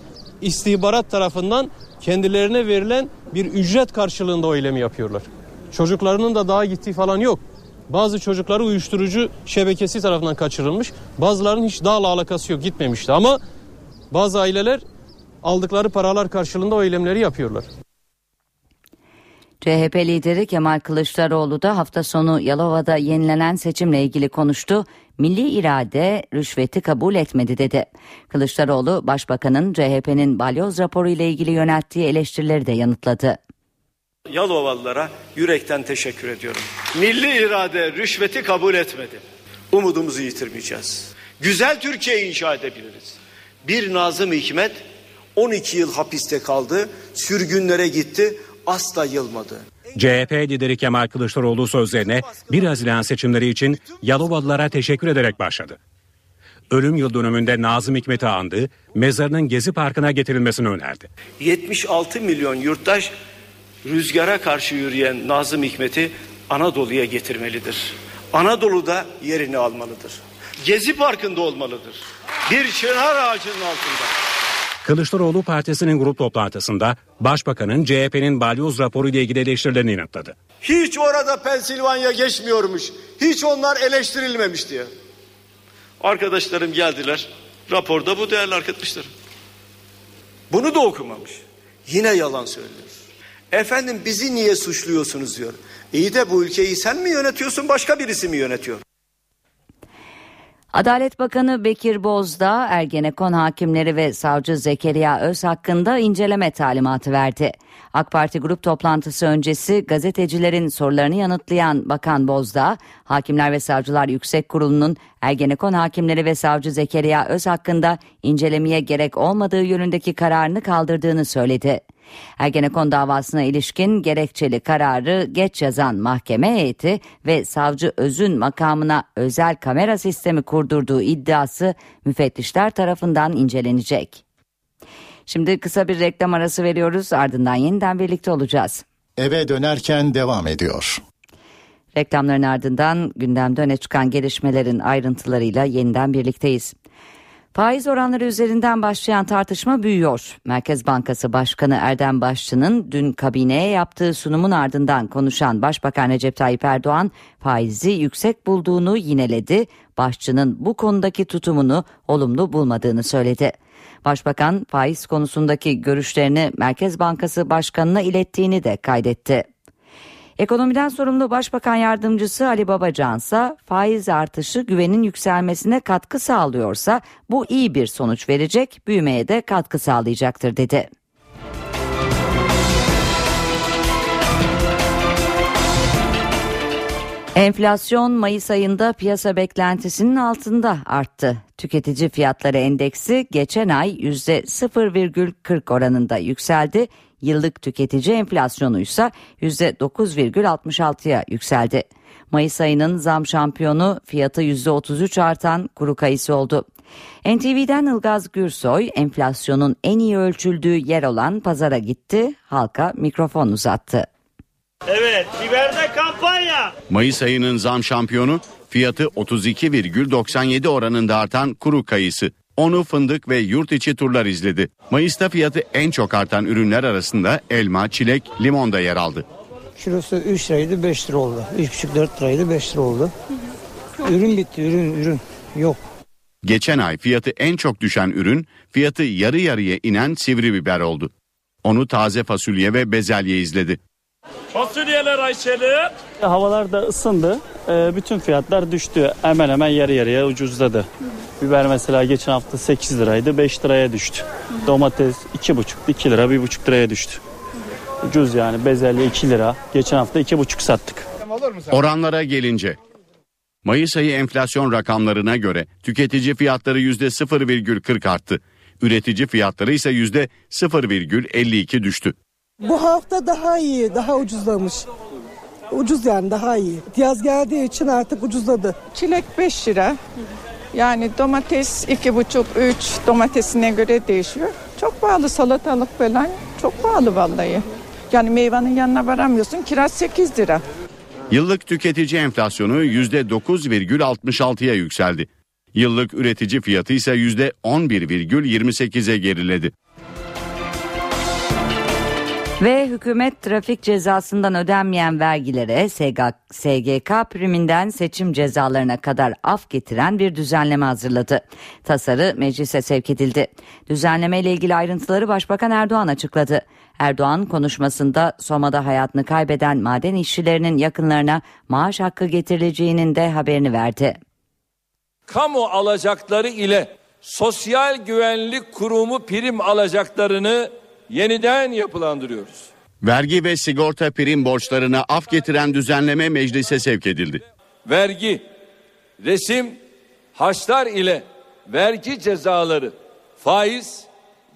istihbarat tarafından kendilerine verilen bir ücret karşılığında o eylemi yapıyorlar. Çocuklarının da daha gittiği falan yok. Bazı çocukları uyuşturucu şebekesi tarafından kaçırılmış. Bazılarının hiç dağla alakası yok gitmemişti ama bazı aileler aldıkları paralar karşılığında o eylemleri yapıyorlar. CHP lideri Kemal Kılıçdaroğlu da hafta sonu Yalova'da yenilenen seçimle ilgili konuştu. Milli irade rüşveti kabul etmedi dedi. Kılıçdaroğlu başbakanın CHP'nin balyoz raporu ile ilgili yönelttiği eleştirileri de yanıtladı. Yalovalılara yürekten teşekkür ediyorum. Milli irade rüşveti kabul etmedi. Umudumuzu yitirmeyeceğiz. Güzel Türkiye inşa edebiliriz. Bir Nazım Hikmet 12 yıl hapiste kaldı, sürgünlere gitti, asla yılmadı. CHP lideri Kemal Kılıçdaroğlu sözlerine 1 Haziran seçimleri için Yalovalılara teşekkür ederek başladı. Ölüm yıl dönümünde Nazım Hikmet'i andı, mezarının Gezi Parkı'na getirilmesini önerdi. 76 milyon yurttaş rüzgara karşı yürüyen Nazım Hikmet'i Anadolu'ya getirmelidir. Anadolu'da yerini almalıdır. Gezi Parkı'nda olmalıdır. Bir çınar ağacının altında. Kılıçdaroğlu partisinin grup toplantısında Başbakanın CHP'nin balyoz raporu ile ilgili eleştirilerini yanıtladı. Hiç orada Pensilvanya geçmiyormuş. Hiç onlar eleştirilmemiş diye. Arkadaşlarım geldiler. Raporda bu değerli arkadaşlarım. Bunu da okumamış. Yine yalan söylüyor. Efendim bizi niye suçluyorsunuz diyor. İyi de bu ülkeyi sen mi yönetiyorsun başka birisi mi yönetiyor? Adalet Bakanı Bekir Bozdağ, Ergenekon hakimleri ve savcı Zekeriya Öz hakkında inceleme talimatı verdi. AK Parti grup toplantısı öncesi gazetecilerin sorularını yanıtlayan Bakan Bozdağ, Hakimler ve Savcılar Yüksek Kurulu'nun Ergenekon hakimleri ve savcı Zekeriya Öz hakkında incelemeye gerek olmadığı yönündeki kararını kaldırdığını söyledi. Ergenekon davasına ilişkin gerekçeli kararı geç yazan mahkeme heyeti ve savcı Öz'ün makamına özel kamera sistemi kurdurduğu iddiası müfettişler tarafından incelenecek. Şimdi kısa bir reklam arası veriyoruz ardından yeniden birlikte olacağız. eve dönerken devam ediyor. Reklamların ardından gündemde öne çıkan gelişmelerin ayrıntılarıyla yeniden birlikteyiz. Faiz oranları üzerinden başlayan tartışma büyüyor. Merkez Bankası Başkanı Erdem Başçı'nın dün kabineye yaptığı sunumun ardından konuşan Başbakan Recep Tayyip Erdoğan faizi yüksek bulduğunu yineledi. Başçı'nın bu konudaki tutumunu olumlu bulmadığını söyledi. Başbakan faiz konusundaki görüşlerini Merkez Bankası Başkanı'na ilettiğini de kaydetti. Ekonomiden sorumlu Başbakan Yardımcısı Ali Babacan ise faiz artışı güvenin yükselmesine katkı sağlıyorsa bu iyi bir sonuç verecek, büyümeye de katkı sağlayacaktır dedi. Enflasyon Mayıs ayında piyasa beklentisinin altında arttı. Tüketici fiyatları endeksi geçen ay %0,40 oranında yükseldi. Yıllık tüketici enflasyonu ise %9,66'ya yükseldi. Mayıs ayının zam şampiyonu fiyatı %33 artan kuru kayısı oldu. NTV'den Ilgaz Gürsoy enflasyonun en iyi ölçüldüğü yer olan pazara gitti, halka mikrofon uzattı. Evet, biberde kampanya. Mayıs ayının zam şampiyonu fiyatı 32,97 oranında artan kuru kayısı. Onu fındık ve yurt içi turlar izledi. Mayıs'ta fiyatı en çok artan ürünler arasında elma, çilek, limon da yer aldı. Kilosu 3 liraydı 5 lira oldu. 3,5-4 liraydı 5 lira oldu. Ürün bitti ürün ürün yok. Geçen ay fiyatı en çok düşen ürün fiyatı yarı yarıya inen sivri biber oldu. Onu taze fasulye ve bezelye izledi. Fasulyeler Ayşe'li. Havalar da ısındı. Ee, bütün fiyatlar düştü. Hemen hemen yarı yarıya ucuzladı. Biber mesela geçen hafta 8 liraydı 5 liraya düştü. Domates 2,5 2 lira 1,5 liraya düştü. Ucuz yani bezelye 2 lira. Geçen hafta 2,5 sattık. Oranlara gelince Mayıs ayı enflasyon rakamlarına göre tüketici fiyatları %0,40 arttı. Üretici fiyatları ise %0,52 düştü. Bu hafta daha iyi, daha ucuzlamış. Ucuz yani daha iyi. Yaz geldiği için artık ucuzladı. Çilek 5 lira. Yani domates 2,5-3 domatesine göre değişiyor. Çok pahalı salatalık falan çok pahalı vallahi. Yani meyvenin yanına varamıyorsun kiraz 8 lira. Yıllık tüketici enflasyonu %9,66'ya yükseldi. Yıllık üretici fiyatı ise %11,28'e geriledi. Ve hükümet trafik cezasından ödenmeyen vergilere SGK priminden seçim cezalarına kadar af getiren bir düzenleme hazırladı. Tasarı meclise sevk edildi. Düzenleme ile ilgili ayrıntıları Başbakan Erdoğan açıkladı. Erdoğan konuşmasında Soma'da hayatını kaybeden maden işçilerinin yakınlarına maaş hakkı getirileceğinin de haberini verdi. Kamu alacakları ile Sosyal Güvenlik Kurumu prim alacaklarını yeniden yapılandırıyoruz. Vergi ve sigorta prim borçlarına af getiren düzenleme meclise sevk edildi. Vergi, resim, harçlar ile vergi cezaları, faiz,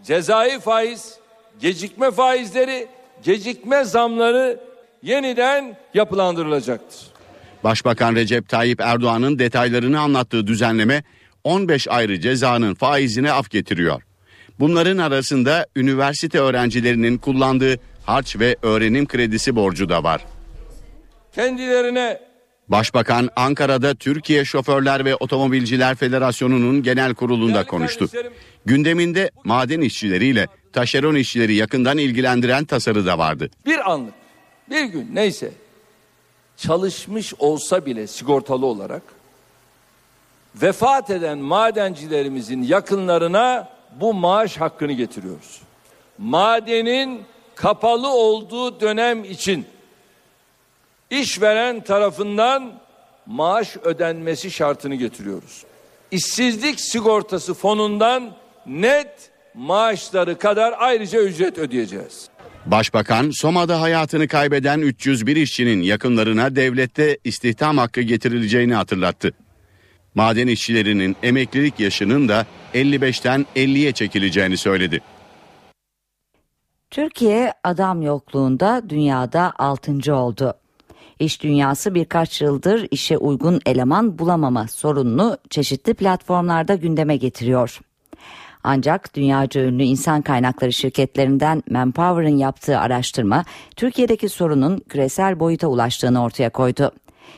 cezai faiz, gecikme faizleri, gecikme zamları yeniden yapılandırılacaktır. Başbakan Recep Tayyip Erdoğan'ın detaylarını anlattığı düzenleme 15 ayrı cezanın faizine af getiriyor. Bunların arasında üniversite öğrencilerinin kullandığı harç ve öğrenim kredisi borcu da var. Kendilerine Başbakan Ankara'da Türkiye Şoförler ve Otomobilciler Federasyonu'nun genel kurulunda konuştu. Gündeminde maden işçileriyle taşeron işçileri yakından ilgilendiren tasarı da vardı. bir anlık, bir gün neyse çalışmış olsa bile sigortalı olarak vefat eden madencilerimizin yakınlarına bu maaş hakkını getiriyoruz. Madenin kapalı olduğu dönem için işveren tarafından maaş ödenmesi şartını getiriyoruz. İşsizlik sigortası fonundan net maaşları kadar ayrıca ücret ödeyeceğiz. Başbakan Soma'da hayatını kaybeden 301 işçinin yakınlarına devlette istihdam hakkı getirileceğini hatırlattı. Maden işçilerinin emeklilik yaşının da 55'ten 50'ye çekileceğini söyledi. Türkiye adam yokluğunda dünyada 6. oldu. İş dünyası birkaç yıldır işe uygun eleman bulamama sorununu çeşitli platformlarda gündeme getiriyor. Ancak dünyaca ünlü insan kaynakları şirketlerinden Manpower'ın yaptığı araştırma Türkiye'deki sorunun küresel boyuta ulaştığını ortaya koydu.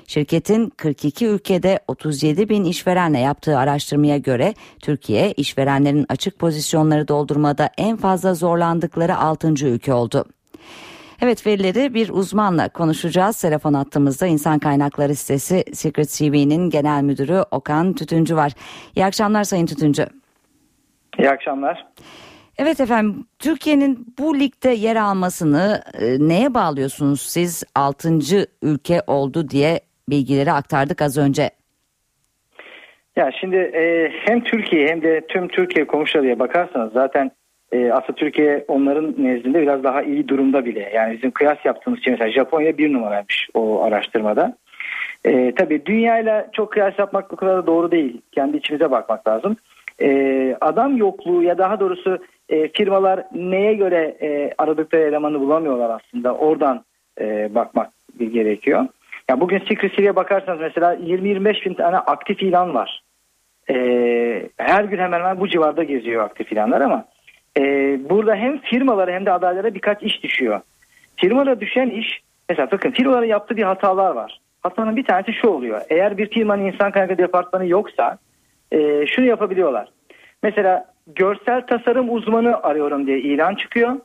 Şirketin 42 ülkede 37 bin işverenle yaptığı araştırmaya göre Türkiye işverenlerin açık pozisyonları doldurmada en fazla zorlandıkları 6. ülke oldu. Evet verileri bir uzmanla konuşacağız. Telefon attığımızda insan kaynakları sitesi Secret CV'nin genel müdürü Okan Tütüncü var. İyi akşamlar Sayın Tütüncü. İyi akşamlar. Evet efendim Türkiye'nin bu ligde yer almasını e, neye bağlıyorsunuz siz 6. ülke oldu diye bilgileri aktardık az önce. Ya şimdi e, hem Türkiye hem de tüm Türkiye komşularıya bakarsanız zaten e, aslında Türkiye onların nezdinde biraz daha iyi durumda bile. Yani bizim kıyas yaptığımız şey mesela Japonya bir numaraymış o araştırmada. E, tabii dünyayla çok kıyas yapmak bu kadar da doğru değil. Kendi içimize bakmak lazım. E, adam yokluğu ya daha doğrusu e, firmalar neye göre e, aradıkları elemanı bulamıyorlar aslında. Oradan e, bakmak gerekiyor. Ya bugün Secrecy'ye bakarsanız mesela 20-25 bin tane aktif ilan var. E, her gün hemen hemen bu civarda geziyor aktif ilanlar ama e, burada hem firmalara hem de adaylara birkaç iş düşüyor. Firmalara düşen iş mesela bakın firmalara yaptığı bir hatalar var. Hatanın bir tanesi şu oluyor. Eğer bir firmanın insan kaynakları departmanı yoksa e, şunu yapabiliyorlar. Mesela görsel tasarım uzmanı arıyorum diye ilan çıkıyor.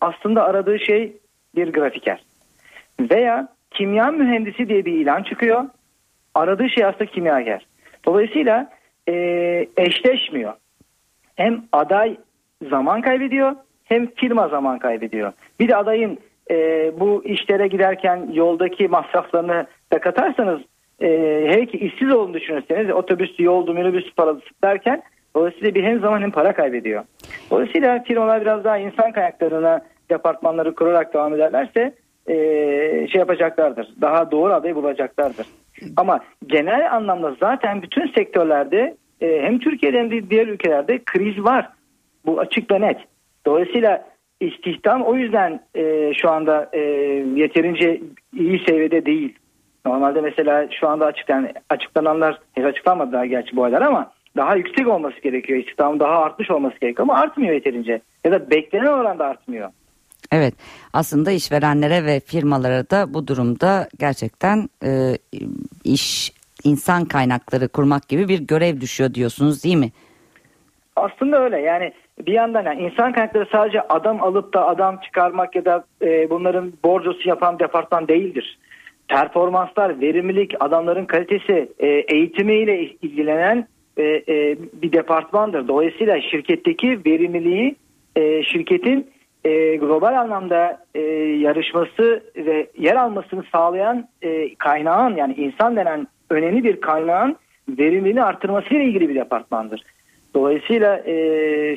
Aslında aradığı şey bir grafiker. Veya kimya mühendisi diye bir ilan çıkıyor. Aradığı şey aslında kimyager. Dolayısıyla e, eşleşmiyor. Hem aday zaman kaybediyor hem firma zaman kaybediyor. Bir de adayın e, bu işlere giderken yoldaki masraflarını da katarsanız e, her iki işsiz olduğunu düşünürseniz otobüs, yoldu, minibüs parası derken dolayısıyla bir hem zaman hem para kaybediyor. Dolayısıyla firmalar biraz daha insan kaynaklarına departmanları kurarak devam ederlerse e, şey yapacaklardır. Daha doğru adayı bulacaklardır. Ama genel anlamda zaten bütün sektörlerde e, hem Türkiye'de hem de diğer ülkelerde kriz var. Bu açık ve net. Dolayısıyla istihdam o yüzden e, şu anda e, yeterince iyi seviyede değil. Normalde mesela şu anda açıklanan, açıklananlar henüz açıklanmadı daha gerçi bu aylar ama daha yüksek olması gerekiyor. İstihdam daha artmış olması gerekiyor ama artmıyor yeterince. Ya da beklenen oranda artmıyor. Evet aslında işverenlere ve firmalara da bu durumda gerçekten e, iş insan kaynakları kurmak gibi bir görev düşüyor diyorsunuz değil mi? Aslında öyle yani bir yandan yani insan kaynakları sadece adam alıp da adam çıkarmak ya da e, bunların borcosu yapan departman değildir. Performanslar, verimlilik, adamların kalitesi, e, eğitimiyle ilgilenen e, e, bir departmandır. Dolayısıyla şirketteki verimliliği e, şirketin global anlamda yarışması ve yer almasını sağlayan kaynağın yani insan denen önemli bir kaynağın verimliliğini artırmasıyla ilgili bir departmandır. Dolayısıyla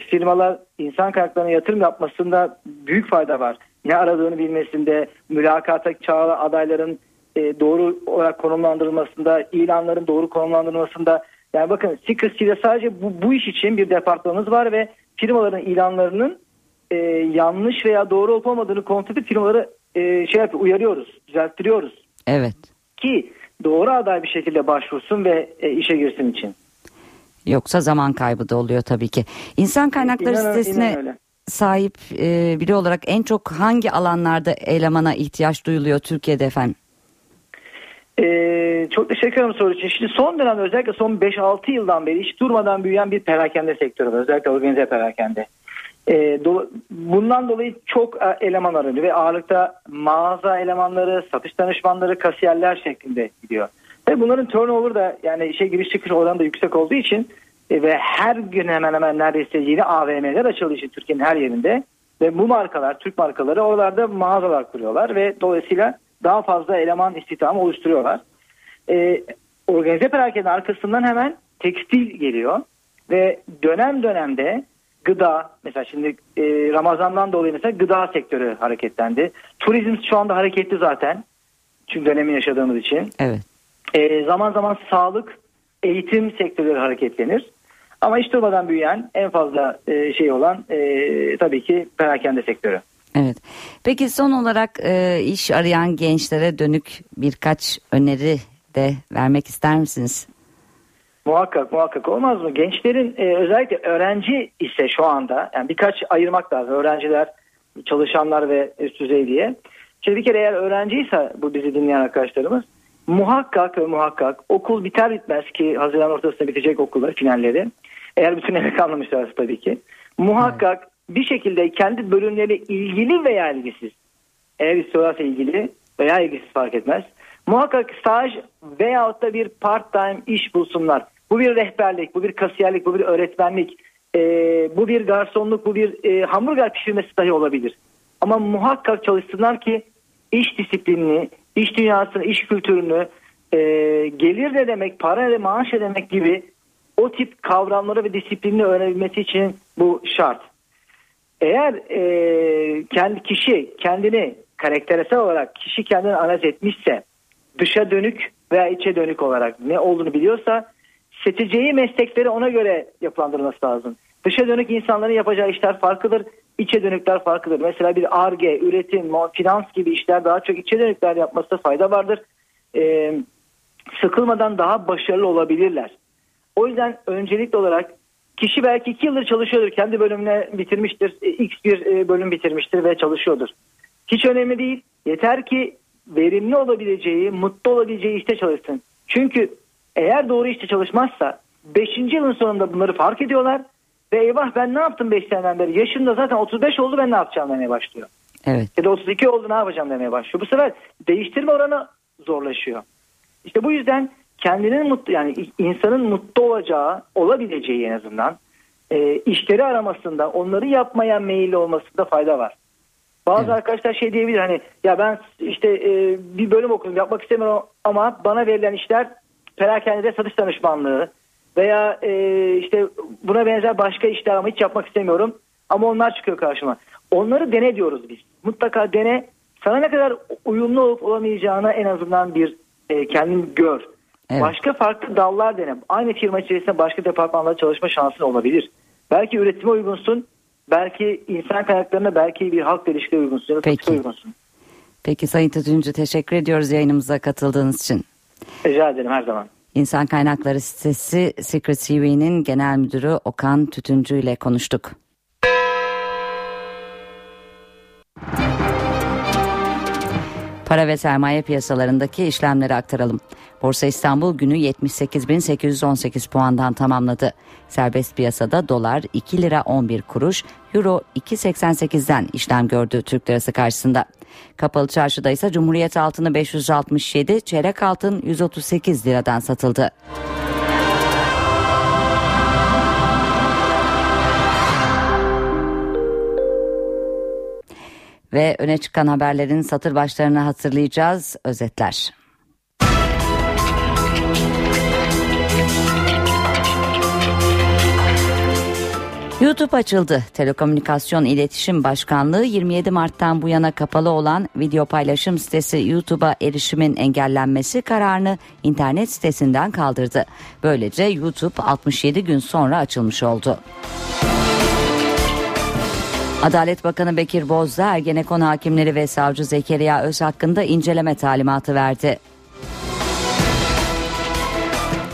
firmalar insan kaynaklarına yatırım yapmasında büyük fayda var. Ne aradığını bilmesinde, mülakata çağrı adayların doğru olarak konumlandırılmasında, ilanların doğru konumlandırılmasında. Yani bakın Secrecy'de sadece bu, bu iş için bir departmanımız var ve firmaların ilanlarının e, yanlış veya doğru olup olmadığını kontrol edip firmaları e, şey yapıyor, uyarıyoruz, düzelttiriyoruz. Evet. Ki doğru aday bir şekilde başvursun ve e, işe girsin için. Yoksa zaman kaybı da oluyor tabii ki. İnsan kaynakları İnan- sitesine inan öyle. sahip e, biri olarak en çok hangi alanlarda elemana ihtiyaç duyuluyor Türkiye'de efendim? Ee, çok teşekkür ederim soru için. Şimdi son dönemde özellikle son 5-6 yıldan beri hiç durmadan büyüyen bir perakende sektörü var. Özellikle organize perakende. Ee, do- bundan dolayı çok e, eleman aranıyor ve ağırlıkta mağaza elemanları, satış danışmanları, kasiyerler şeklinde gidiyor. Ve bunların turnover da yani işe giriş çıkış oranı da yüksek olduğu için e, ve her gün hemen hemen neredeyse yeni AVM'ler açıldığı için Türkiye'nin her yerinde ve bu markalar, Türk markaları oralarda mağazalar kuruyorlar ve dolayısıyla daha fazla eleman istihdamı oluşturuyorlar. Ee, organize perakendenin arkasından hemen tekstil geliyor ve dönem dönemde gıda mesela şimdi e, Ramazan'dan dolayı mesela gıda sektörü hareketlendi. Turizm şu anda hareketli zaten. Çünkü dönemi yaşadığımız için. Evet. E, zaman zaman sağlık, eğitim sektörleri hareketlenir. Ama hiç durmadan büyüyen en fazla e, şey olan e, tabii ki perakende sektörü. Evet. Peki son olarak e, iş arayan gençlere dönük birkaç öneri de vermek ister misiniz? Muhakkak muhakkak olmaz mı? Gençlerin e, özellikle öğrenci ise şu anda yani birkaç ayırmak lazım. Öğrenciler, çalışanlar ve üst düzey diye. Şimdi bir kere eğer öğrenciyse bu bizi dinleyen arkadaşlarımız muhakkak ve muhakkak okul biter bitmez ki Haziran ortasında bitecek okullar finalleri. Eğer bütün emek kalmamışlarsa tabii ki. Muhakkak bir şekilde kendi bölümleri ilgili veya ilgisiz eğer istiyorlarsa ilgili veya ilgisiz fark etmez. Muhakkak staj veyahut da bir part time iş bulsunlar. Bu bir rehberlik, bu bir kasiyerlik, bu bir öğretmenlik, e, bu bir garsonluk, bu bir e, hamburger pişirmesi dahi olabilir. Ama muhakkak çalışsınlar ki iş disiplinini, iş dünyasını, iş kültürünü, e, gelir ne demek, para ne maaş ne demek gibi o tip kavramları ve disiplinini öğrenebilmesi için bu şart. Eğer e, kendi kişi kendini karakterisel olarak kişi kendini analiz etmişse dışa dönük veya içe dönük olarak ne olduğunu biliyorsa seçeceği meslekleri ona göre yapılandırması lazım. Dışa dönük insanların yapacağı işler farklıdır. içe dönükler farklıdır. Mesela bir ARGE, üretim, finans gibi işler daha çok içe dönükler yapmasında fayda vardır. Ee, sıkılmadan daha başarılı olabilirler. O yüzden öncelikli olarak kişi belki iki yıldır çalışıyordur. Kendi bölümüne bitirmiştir. X bir e, bölüm bitirmiştir ve çalışıyordur. Hiç önemli değil. Yeter ki verimli olabileceği, mutlu olabileceği işte çalışsın. Çünkü eğer doğru işte çalışmazsa 5. yılın sonunda bunları fark ediyorlar ve eyvah ben ne yaptım 5 seneden beri? Yaşımda zaten 35 oldu ben ne yapacağım demeye başlıyor. Evet. Ya da 32 oldu ne yapacağım demeye başlıyor. Bu sefer değiştirme oranı zorlaşıyor. İşte bu yüzden kendinin mutlu yani insanın mutlu olacağı, olabileceği en azından e, işleri aramasında, onları yapmaya meyilli olmasında fayda var. Bazı evet. arkadaşlar şey diyebilir hani ya ben işte e, bir bölüm okudum yapmak istemiyorum ama bana verilen işler perakende satış danışmanlığı veya e, işte buna benzer başka işler ama hiç yapmak istemiyorum ama onlar çıkıyor karşıma. Onları dene diyoruz biz. Mutlaka dene. Sana ne kadar uyumlu olup olamayacağına en azından bir e, kendin gör. Evet. Başka farklı dallar dene. Aynı firma içerisinde başka departmanlarda çalışma şansın olabilir. Belki üretime uygunsun belki insan kaynaklarına belki bir halk ilişkileri uygunsun Peki. uygunsun. Peki Sayın Tütüncü teşekkür ediyoruz yayınımıza katıldığınız için. Rica ederim her zaman. İnsan Kaynakları sitesi Secret TV'nin genel müdürü Okan Tütüncü ile konuştuk. Para ve sermaye piyasalarındaki işlemleri aktaralım. Borsa İstanbul günü 78.818 puandan tamamladı. Serbest piyasada dolar 2 lira 11 kuruş, euro 2.88'den işlem gördü Türk lirası karşısında. Kapalı çarşıda ise Cumhuriyet altını 567, çeyrek altın 138 liradan satıldı. Ve öne çıkan haberlerin satır başlarını hatırlayacağız. Özetler. YouTube açıldı. Telekomünikasyon İletişim Başkanlığı 27 Mart'tan bu yana kapalı olan video paylaşım sitesi YouTube'a erişimin engellenmesi kararını internet sitesinden kaldırdı. Böylece YouTube 67 gün sonra açılmış oldu. Adalet Bakanı Bekir Bozdağ Ergenekon hakimleri ve savcı Zekeriya Öz hakkında inceleme talimatı verdi.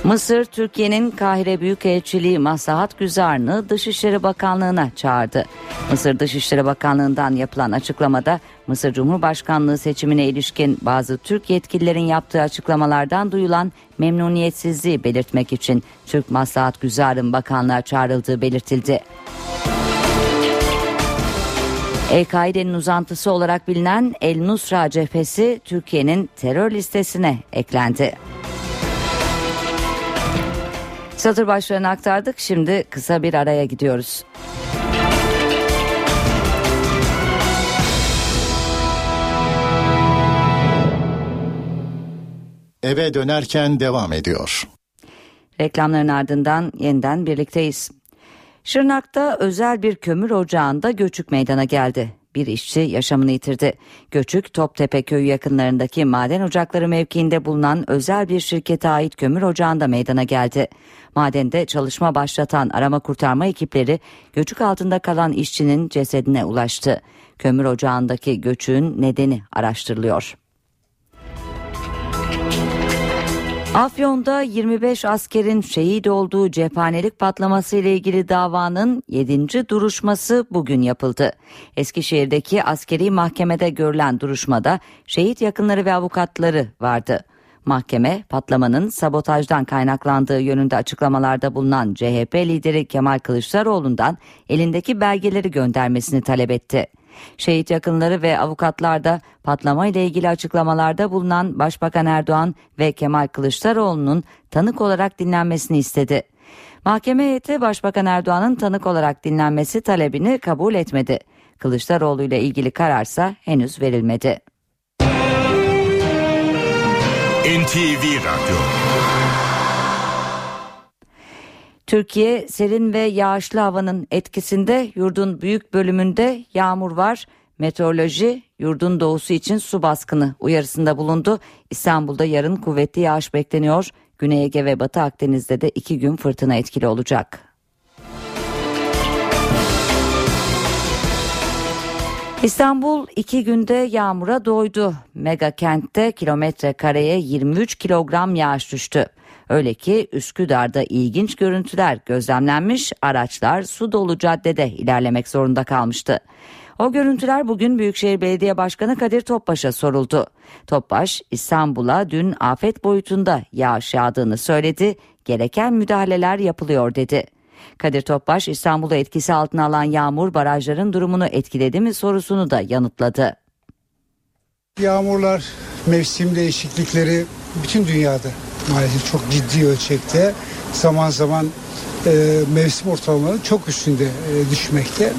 Mısır, Türkiye'nin Kahire Büyükelçiliği Maslahat Güzarını Dışişleri Bakanlığı'na çağırdı. Mısır Dışişleri Bakanlığı'ndan yapılan açıklamada Mısır Cumhurbaşkanlığı seçimine ilişkin bazı Türk yetkililerin yaptığı açıklamalardan duyulan memnuniyetsizliği belirtmek için Türk Maslahat Güzar'ın bakanlığa çağrıldığı belirtildi. El-Kaide'nin uzantısı olarak bilinen El Nusra cephesi Türkiye'nin terör listesine eklendi. Satır başlarını aktardık. Şimdi kısa bir araya gidiyoruz. Eve dönerken devam ediyor. Reklamların ardından yeniden birlikteyiz. Şırnak'ta özel bir kömür ocağında göçük meydana geldi bir işçi yaşamını yitirdi. Göçük Toptepe köyü yakınlarındaki maden ocakları mevkiinde bulunan özel bir şirkete ait kömür ocağında meydana geldi. Madende çalışma başlatan arama kurtarma ekipleri göçük altında kalan işçinin cesedine ulaştı. Kömür ocağındaki göçüğün nedeni araştırılıyor. Afyon'da 25 askerin şehit olduğu cephanelik patlaması ile ilgili davanın 7. duruşması bugün yapıldı. Eskişehir'deki askeri mahkemede görülen duruşmada şehit yakınları ve avukatları vardı. Mahkeme patlamanın sabotajdan kaynaklandığı yönünde açıklamalarda bulunan CHP lideri Kemal Kılıçdaroğlu'ndan elindeki belgeleri göndermesini talep etti. Şehit yakınları ve avukatlar da patlama ile ilgili açıklamalarda bulunan Başbakan Erdoğan ve Kemal Kılıçdaroğlu'nun tanık olarak dinlenmesini istedi. Mahkeme heyeti Başbakan Erdoğan'ın tanık olarak dinlenmesi talebini kabul etmedi. Kılıçdaroğlu ile ilgili kararsa henüz verilmedi. NTV Radyo Türkiye serin ve yağışlı havanın etkisinde yurdun büyük bölümünde yağmur var. Meteoroloji yurdun doğusu için su baskını uyarısında bulundu. İstanbul'da yarın kuvvetli yağış bekleniyor. Güney Ege ve Batı Akdeniz'de de iki gün fırtına etkili olacak. İstanbul iki günde yağmura doydu. Mega kentte kilometre kareye 23 kilogram yağış düştü. Öyle ki Üsküdar'da ilginç görüntüler gözlemlenmiş, araçlar su dolu caddede ilerlemek zorunda kalmıştı. O görüntüler bugün Büyükşehir Belediye Başkanı Kadir Topbaş'a soruldu. Topbaş İstanbul'a dün afet boyutunda yağış yağdığını söyledi, gereken müdahaleler yapılıyor dedi. Kadir Topbaş İstanbul'u etkisi altına alan yağmur barajların durumunu etkiledi mi sorusunu da yanıtladı. Yağmurlar, mevsim değişiklikleri bütün dünyada maalesef çok ciddi ölçekte zaman zaman e, mevsim ortalamaları çok üstünde e, düşmekte.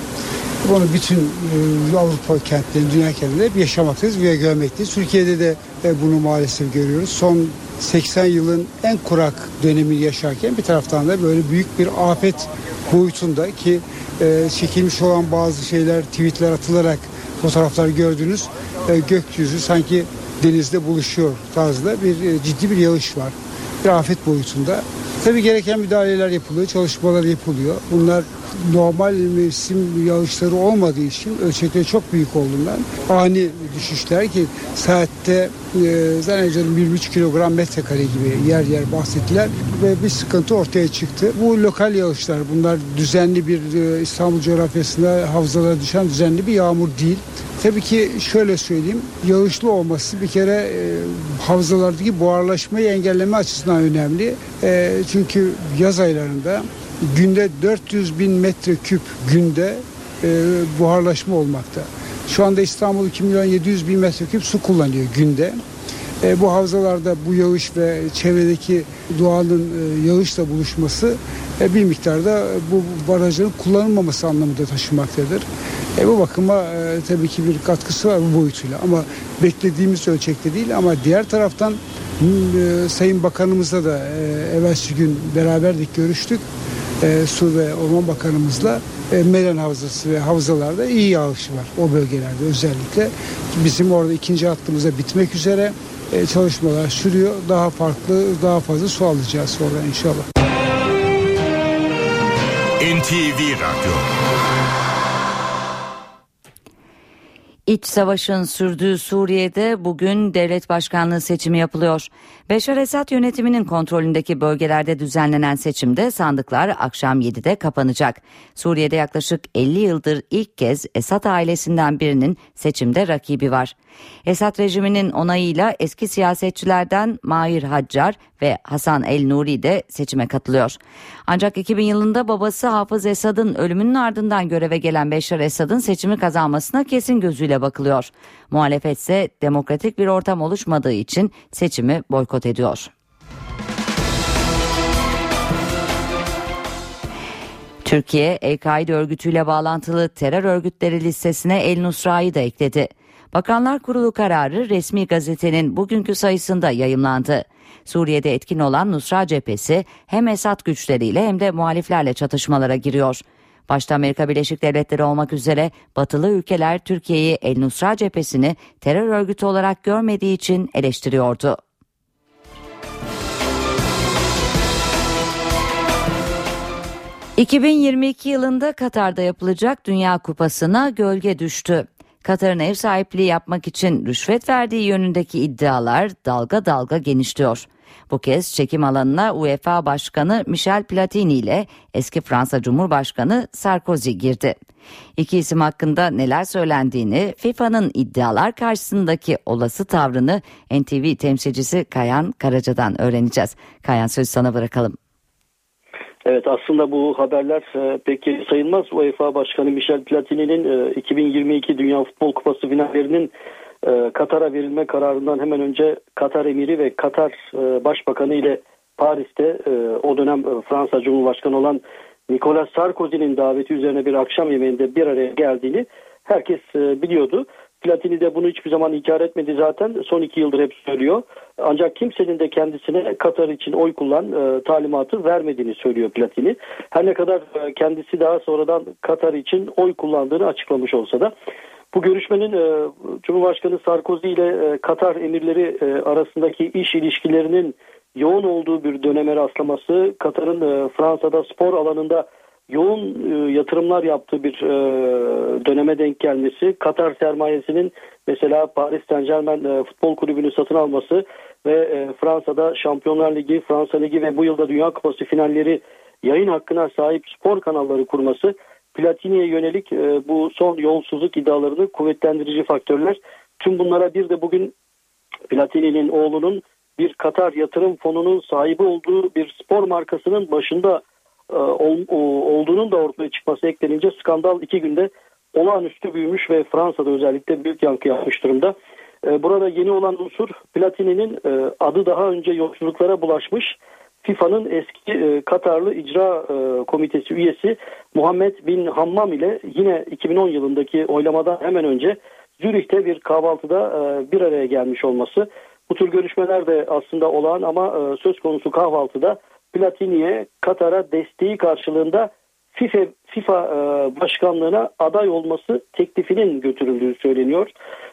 Bunu bütün e, Avrupa kentlerinde, dünya kentlerinde hep yaşamaktayız ve görmekteyiz. Türkiye'de de e, bunu maalesef görüyoruz. Son 80 yılın en kurak dönemini yaşarken bir taraftan da böyle büyük bir afet boyutunda ki e, çekilmiş olan bazı şeyler, tweetler atılarak fotoğraflar gördünüz. E, gökyüzü sanki denizde buluşuyor tarzda bir e, ciddi bir yağış var. Bir afet boyutunda. Tabii gereken müdahaleler yapılıyor, çalışmalar yapılıyor. Bunlar normal mevsim yağışları olmadığı için ölçekleri çok büyük olduğundan ani düşüşler ki saatte e, zannediyorum 23 kilogram metrekare gibi yer yer bahsettiler ve bir sıkıntı ortaya çıktı. Bu lokal yağışlar bunlar düzenli bir e, İstanbul coğrafyasında havzalara düşen düzenli bir yağmur değil. Tabii ki şöyle söyleyeyim yağışlı olması bir kere e, havzalardaki buharlaşmayı engelleme açısından önemli. E, çünkü yaz aylarında günde 400 bin metreküp günde e, buharlaşma olmakta. Şu anda İstanbul 2 milyon 700 bin metreküp su kullanıyor günde. E, bu havzalarda bu yağış ve çevredeki doğanın e, yağışla buluşması e, bir miktarda bu barajların kullanılmaması anlamında taşımaktadır. E, bu bakıma e, tabii ki bir katkısı var bu boyutuyla ama beklediğimiz ölçekte değil ama diğer taraftan e, Sayın Bakanımızla da e, evvelsi gün beraberdik görüştük. E, Su ve Orman Bakanımızla e, Meren Havzası ve havzalarda iyi yağış var o bölgelerde özellikle. Bizim orada ikinci hattımıza bitmek üzere e, çalışmalar sürüyor. Daha farklı, daha fazla su alacağız oradan inşallah. NTV Radyo İç savaşın sürdüğü Suriye'de bugün devlet başkanlığı seçimi yapılıyor. Beşar Esad yönetiminin kontrolündeki bölgelerde düzenlenen seçimde sandıklar akşam 7'de kapanacak. Suriye'de yaklaşık 50 yıldır ilk kez Esad ailesinden birinin seçimde rakibi var. Esad rejiminin onayıyla eski siyasetçilerden Mahir Haccar ve Hasan El Nuri de seçime katılıyor. Ancak 2000 yılında babası Hafız Esad'ın ölümünün ardından göreve gelen Beşar Esad'ın seçimi kazanmasına kesin gözüyle bakılıyor. Muhalefet ise demokratik bir ortam oluşmadığı için seçimi boykot ediyor. Türkiye, El-Kaide örgütüyle bağlantılı terör örgütleri listesine El Nusra'yı da ekledi. Bakanlar Kurulu kararı resmi gazetenin bugünkü sayısında yayımlandı. Suriye'de etkin olan Nusra cephesi hem Esad güçleriyle hem de muhaliflerle çatışmalara giriyor. Başta Amerika Birleşik Devletleri olmak üzere batılı ülkeler Türkiye'yi El Nusra cephesini terör örgütü olarak görmediği için eleştiriyordu. ...2022 yılında Katar'da yapılacak Dünya Kupası'na gölge düştü. Katar'ın ev sahipliği yapmak için rüşvet verdiği yönündeki iddialar dalga dalga genişliyor. Bu kez çekim alanına UEFA Başkanı Michel Platini ile eski Fransa Cumhurbaşkanı Sarkozy girdi. İki isim hakkında neler söylendiğini, FIFA'nın iddialar karşısındaki olası tavrını NTV temsilcisi Kayan Karaca'dan öğreneceğiz. Kayan söz sana bırakalım. Evet aslında bu haberler e, pek sayılmaz. UEFA Başkanı Michel Platini'nin e, 2022 Dünya Futbol Kupası finallerinin e, Katar'a verilme kararından hemen önce Katar Emiri ve Katar e, Başbakanı ile Paris'te e, o dönem e, Fransa Cumhurbaşkanı olan Nicolas Sarkozy'nin daveti üzerine bir akşam yemeğinde bir araya geldiğini herkes e, biliyordu. Platini de bunu hiçbir zaman inkar etmedi zaten. Son iki yıldır hep söylüyor. Ancak kimsenin de kendisine Katar için oy kullan e, talimatı vermediğini söylüyor Platini. Her ne kadar e, kendisi daha sonradan Katar için oy kullandığını açıklamış olsa da bu görüşmenin e, Cumhurbaşkanı Sarkozy ile e, Katar emirleri e, arasındaki iş ilişkilerinin yoğun olduğu bir döneme rastlaması, Katar'ın e, Fransa'da spor alanında yoğun e, yatırımlar yaptığı bir e, döneme denk gelmesi, Katar sermayesinin mesela Paris Saint Germain e, futbol kulübünü satın alması ve Fransa'da Şampiyonlar Ligi, Fransa Ligi ve bu yılda Dünya Kupası finalleri yayın hakkına sahip spor kanalları kurması Platini'ye yönelik bu son yolsuzluk iddialarını kuvvetlendirici faktörler. Tüm bunlara bir de bugün Platini'nin oğlunun bir Katar yatırım fonunun sahibi olduğu bir spor markasının başında olduğunun da ortaya çıkması eklenince skandal iki günde olağanüstü büyümüş ve Fransa'da özellikle büyük yankı yapmış durumda. E, burada yeni olan unsur Platini'nin e, adı daha önce yolsuzluklara bulaşmış FIFA'nın eski e, Katarlı icra e, komitesi üyesi Muhammed Bin Hammam ile yine 2010 yılındaki oylamadan hemen önce Zürih'te bir kahvaltıda e, bir araya gelmiş olması. Bu tür görüşmeler de aslında olağan ama e, söz konusu kahvaltıda Platini'ye Katar'a desteği karşılığında FIFA, FIFA e, başkanlığına aday olması teklifinin götürüldüğü söyleniyor.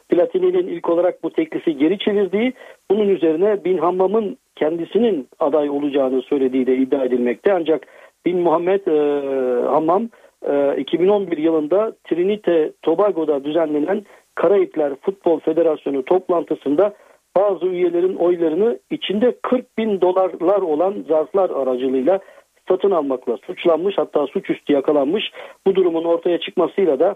Platini'nin ilk olarak bu teklifi geri çevirdiği, bunun üzerine Bin Hammam'ın kendisinin aday olacağını söylediği de iddia edilmekte. Ancak Bin Muhammed e, Hammam e, 2011 yılında Trinite Tobago'da düzenlenen Karayipler Futbol Federasyonu toplantısında bazı üyelerin oylarını içinde 40 bin dolarlar olan zarflar aracılığıyla satın almakla suçlanmış hatta suçüstü yakalanmış. Bu durumun ortaya çıkmasıyla da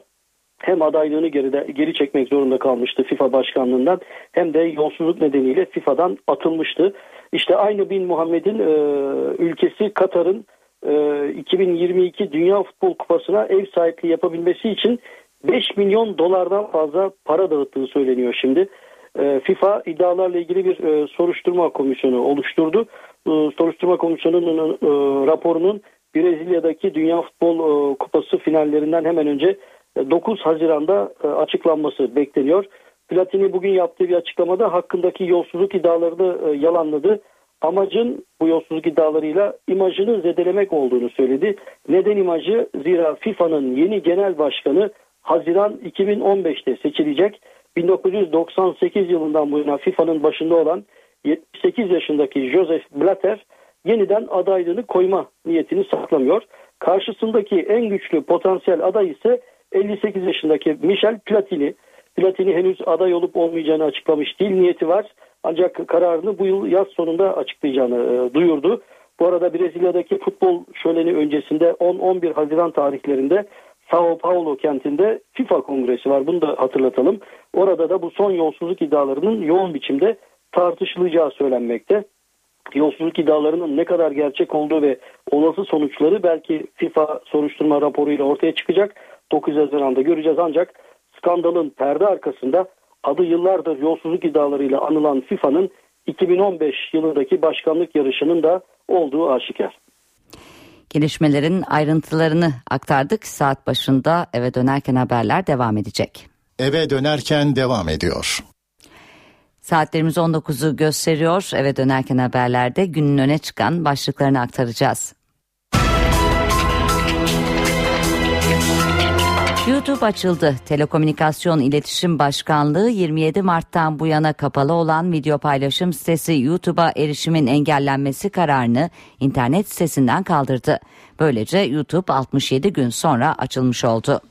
hem adaylığını geride, geri çekmek zorunda kalmıştı FIFA başkanlığından hem de yolsuzluk nedeniyle FIFA'dan atılmıştı. İşte aynı Bin Muhammed'in e, ülkesi Katar'ın e, 2022 Dünya Futbol Kupası'na ev sahipliği yapabilmesi için 5 milyon dolardan fazla para dağıttığı söyleniyor şimdi. E, FIFA iddialarla ilgili bir e, soruşturma komisyonu oluşturdu. E, soruşturma komisyonunun raporunun Brezilya'daki Dünya Futbol Kupası finallerinden hemen önce 9 Haziran'da açıklanması bekleniyor. Platini bugün yaptığı bir açıklamada hakkındaki yolsuzluk iddialarını yalanladı. Amacın bu yolsuzluk iddialarıyla imajını zedelemek olduğunu söyledi. Neden imajı? Zira FIFA'nın yeni genel başkanı Haziran 2015'te seçilecek. 1998 yılından bu yana FIFA'nın başında olan 78 yaşındaki Joseph Blatter yeniden adaylığını koyma niyetini saklamıyor. Karşısındaki en güçlü potansiyel aday ise 58 yaşındaki Michel Platini. Platini henüz aday olup olmayacağını açıklamış değil. Niyeti var. Ancak kararını bu yıl yaz sonunda açıklayacağını e, duyurdu. Bu arada Brezilya'daki futbol şöleni öncesinde 10-11 Haziran tarihlerinde Sao Paulo kentinde FIFA kongresi var. Bunu da hatırlatalım. Orada da bu son yolsuzluk iddialarının yoğun biçimde tartışılacağı söylenmekte. Yolsuzluk iddialarının ne kadar gerçek olduğu ve olası sonuçları belki FIFA soruşturma raporuyla ortaya çıkacak. 9 Haziran'da göreceğiz ancak skandalın perde arkasında adı yıllardır yolsuzluk iddialarıyla anılan FIFA'nın 2015 yılındaki başkanlık yarışının da olduğu aşikar. Gelişmelerin ayrıntılarını aktardık. Saat başında eve dönerken haberler devam edecek. Eve dönerken devam ediyor. Saatlerimiz 19'u gösteriyor. Eve dönerken haberlerde günün öne çıkan başlıklarını aktaracağız. YouTube açıldı. Telekomünikasyon İletişim Başkanlığı 27 Mart'tan bu yana kapalı olan video paylaşım sitesi YouTube'a erişimin engellenmesi kararını internet sitesinden kaldırdı. Böylece YouTube 67 gün sonra açılmış oldu.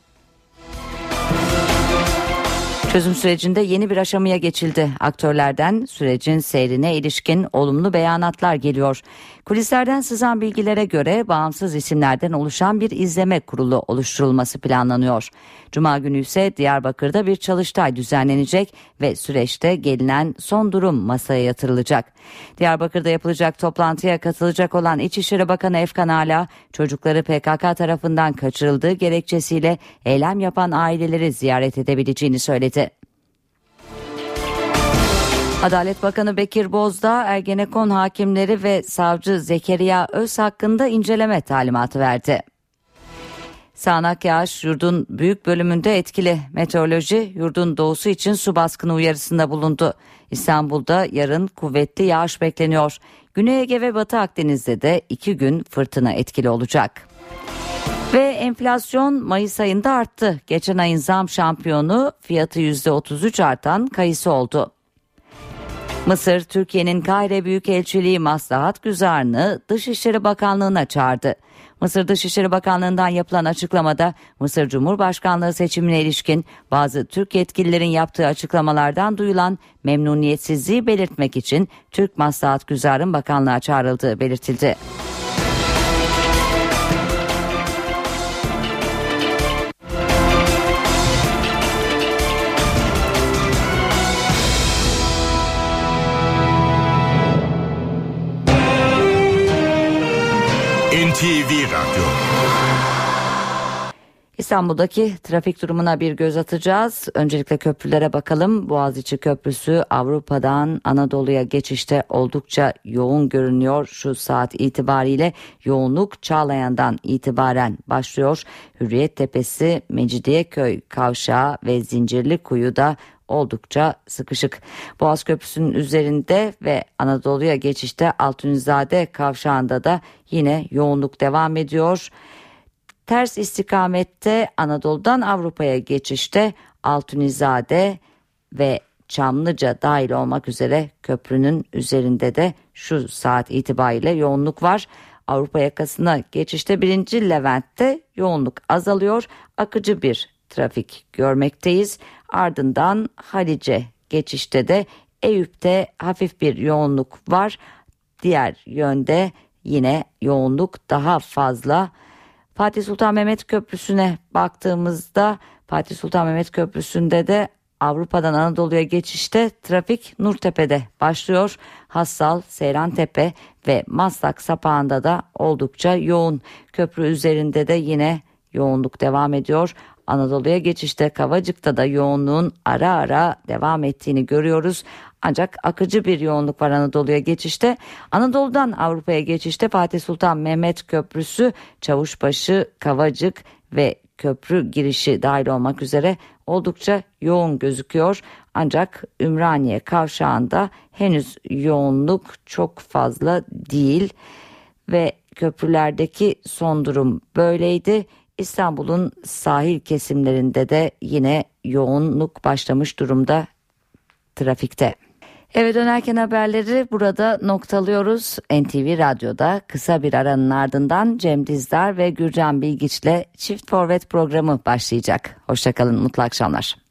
Çözüm sürecinde yeni bir aşamaya geçildi. Aktörlerden sürecin seyrine ilişkin olumlu beyanatlar geliyor. Kulislerden sızan bilgilere göre bağımsız isimlerden oluşan bir izleme kurulu oluşturulması planlanıyor. Cuma günü ise Diyarbakır'da bir çalıştay düzenlenecek ve süreçte gelinen son durum masaya yatırılacak. Diyarbakır'da yapılacak toplantıya katılacak olan İçişleri Bakanı Efkan Ala, çocukları PKK tarafından kaçırıldığı gerekçesiyle eylem yapan aileleri ziyaret edebileceğini söyledi. Adalet Bakanı Bekir Bozdağ Ergenekon hakimleri ve savcı Zekeriya Öz hakkında inceleme talimatı verdi. Sağnak yağış yurdun büyük bölümünde etkili. Meteoroloji yurdun doğusu için su baskını uyarısında bulundu. İstanbul'da yarın kuvvetli yağış bekleniyor. Güney Ege ve Batı Akdeniz'de de iki gün fırtına etkili olacak. Ve enflasyon Mayıs ayında arttı. Geçen ayın zam şampiyonu fiyatı %33 artan kayısı oldu. Mısır, Türkiye'nin Kahire Büyükelçiliği Maslahat Güzarını Dışişleri Bakanlığı'na çağırdı. Mısır Dışişleri Bakanlığı'ndan yapılan açıklamada Mısır Cumhurbaşkanlığı seçimine ilişkin bazı Türk yetkililerin yaptığı açıklamalardan duyulan memnuniyetsizliği belirtmek için Türk Maslahat Güzar'ın bakanlığa çağrıldığı belirtildi. NTV Radyo İstanbul'daki trafik durumuna bir göz atacağız. Öncelikle köprülere bakalım. Boğaziçi Köprüsü Avrupa'dan Anadolu'ya geçişte oldukça yoğun görünüyor. Şu saat itibariyle yoğunluk Çağlayan'dan itibaren başlıyor. Hürriyet Tepesi, Mecidiyeköy Kavşağı ve Zincirli Kuyu'da oldukça sıkışık. Boğaz Köprüsü'nün üzerinde ve Anadolu'ya geçişte Altunizade kavşağında da yine yoğunluk devam ediyor. Ters istikamette Anadolu'dan Avrupa'ya geçişte Altunizade ve Çamlıca dahil olmak üzere köprünün üzerinde de şu saat itibariyle yoğunluk var. Avrupa yakasına geçişte birinci Levent'te yoğunluk azalıyor. Akıcı bir trafik görmekteyiz. Ardından Halice geçişte de Eyüp'te hafif bir yoğunluk var. Diğer yönde yine yoğunluk daha fazla. Fatih Sultan Mehmet Köprüsü'ne baktığımızda Fatih Sultan Mehmet Köprüsü'nde de Avrupa'dan Anadolu'ya geçişte trafik Nurtepe'de başlıyor. Hassal, Seyrantepe ve Maslak sapağında da oldukça yoğun. Köprü üzerinde de yine yoğunluk devam ediyor. Anadolu'ya geçişte Kavacık'ta da yoğunluğun ara ara devam ettiğini görüyoruz. Ancak akıcı bir yoğunluk var Anadolu'ya geçişte. Anadolu'dan Avrupa'ya geçişte Fatih Sultan Mehmet Köprüsü, Çavuşbaşı, Kavacık ve köprü girişi dahil olmak üzere oldukça yoğun gözüküyor. Ancak Ümraniye kavşağında henüz yoğunluk çok fazla değil ve köprülerdeki son durum böyleydi. İstanbul'un sahil kesimlerinde de yine yoğunluk başlamış durumda trafikte. Eve dönerken haberleri burada noktalıyoruz. NTV Radyo'da kısa bir aranın ardından Cem Dizdar ve Gürcan Bilgiç'le Çift Forvet programı başlayacak. Hoşçakalın, mutlu akşamlar.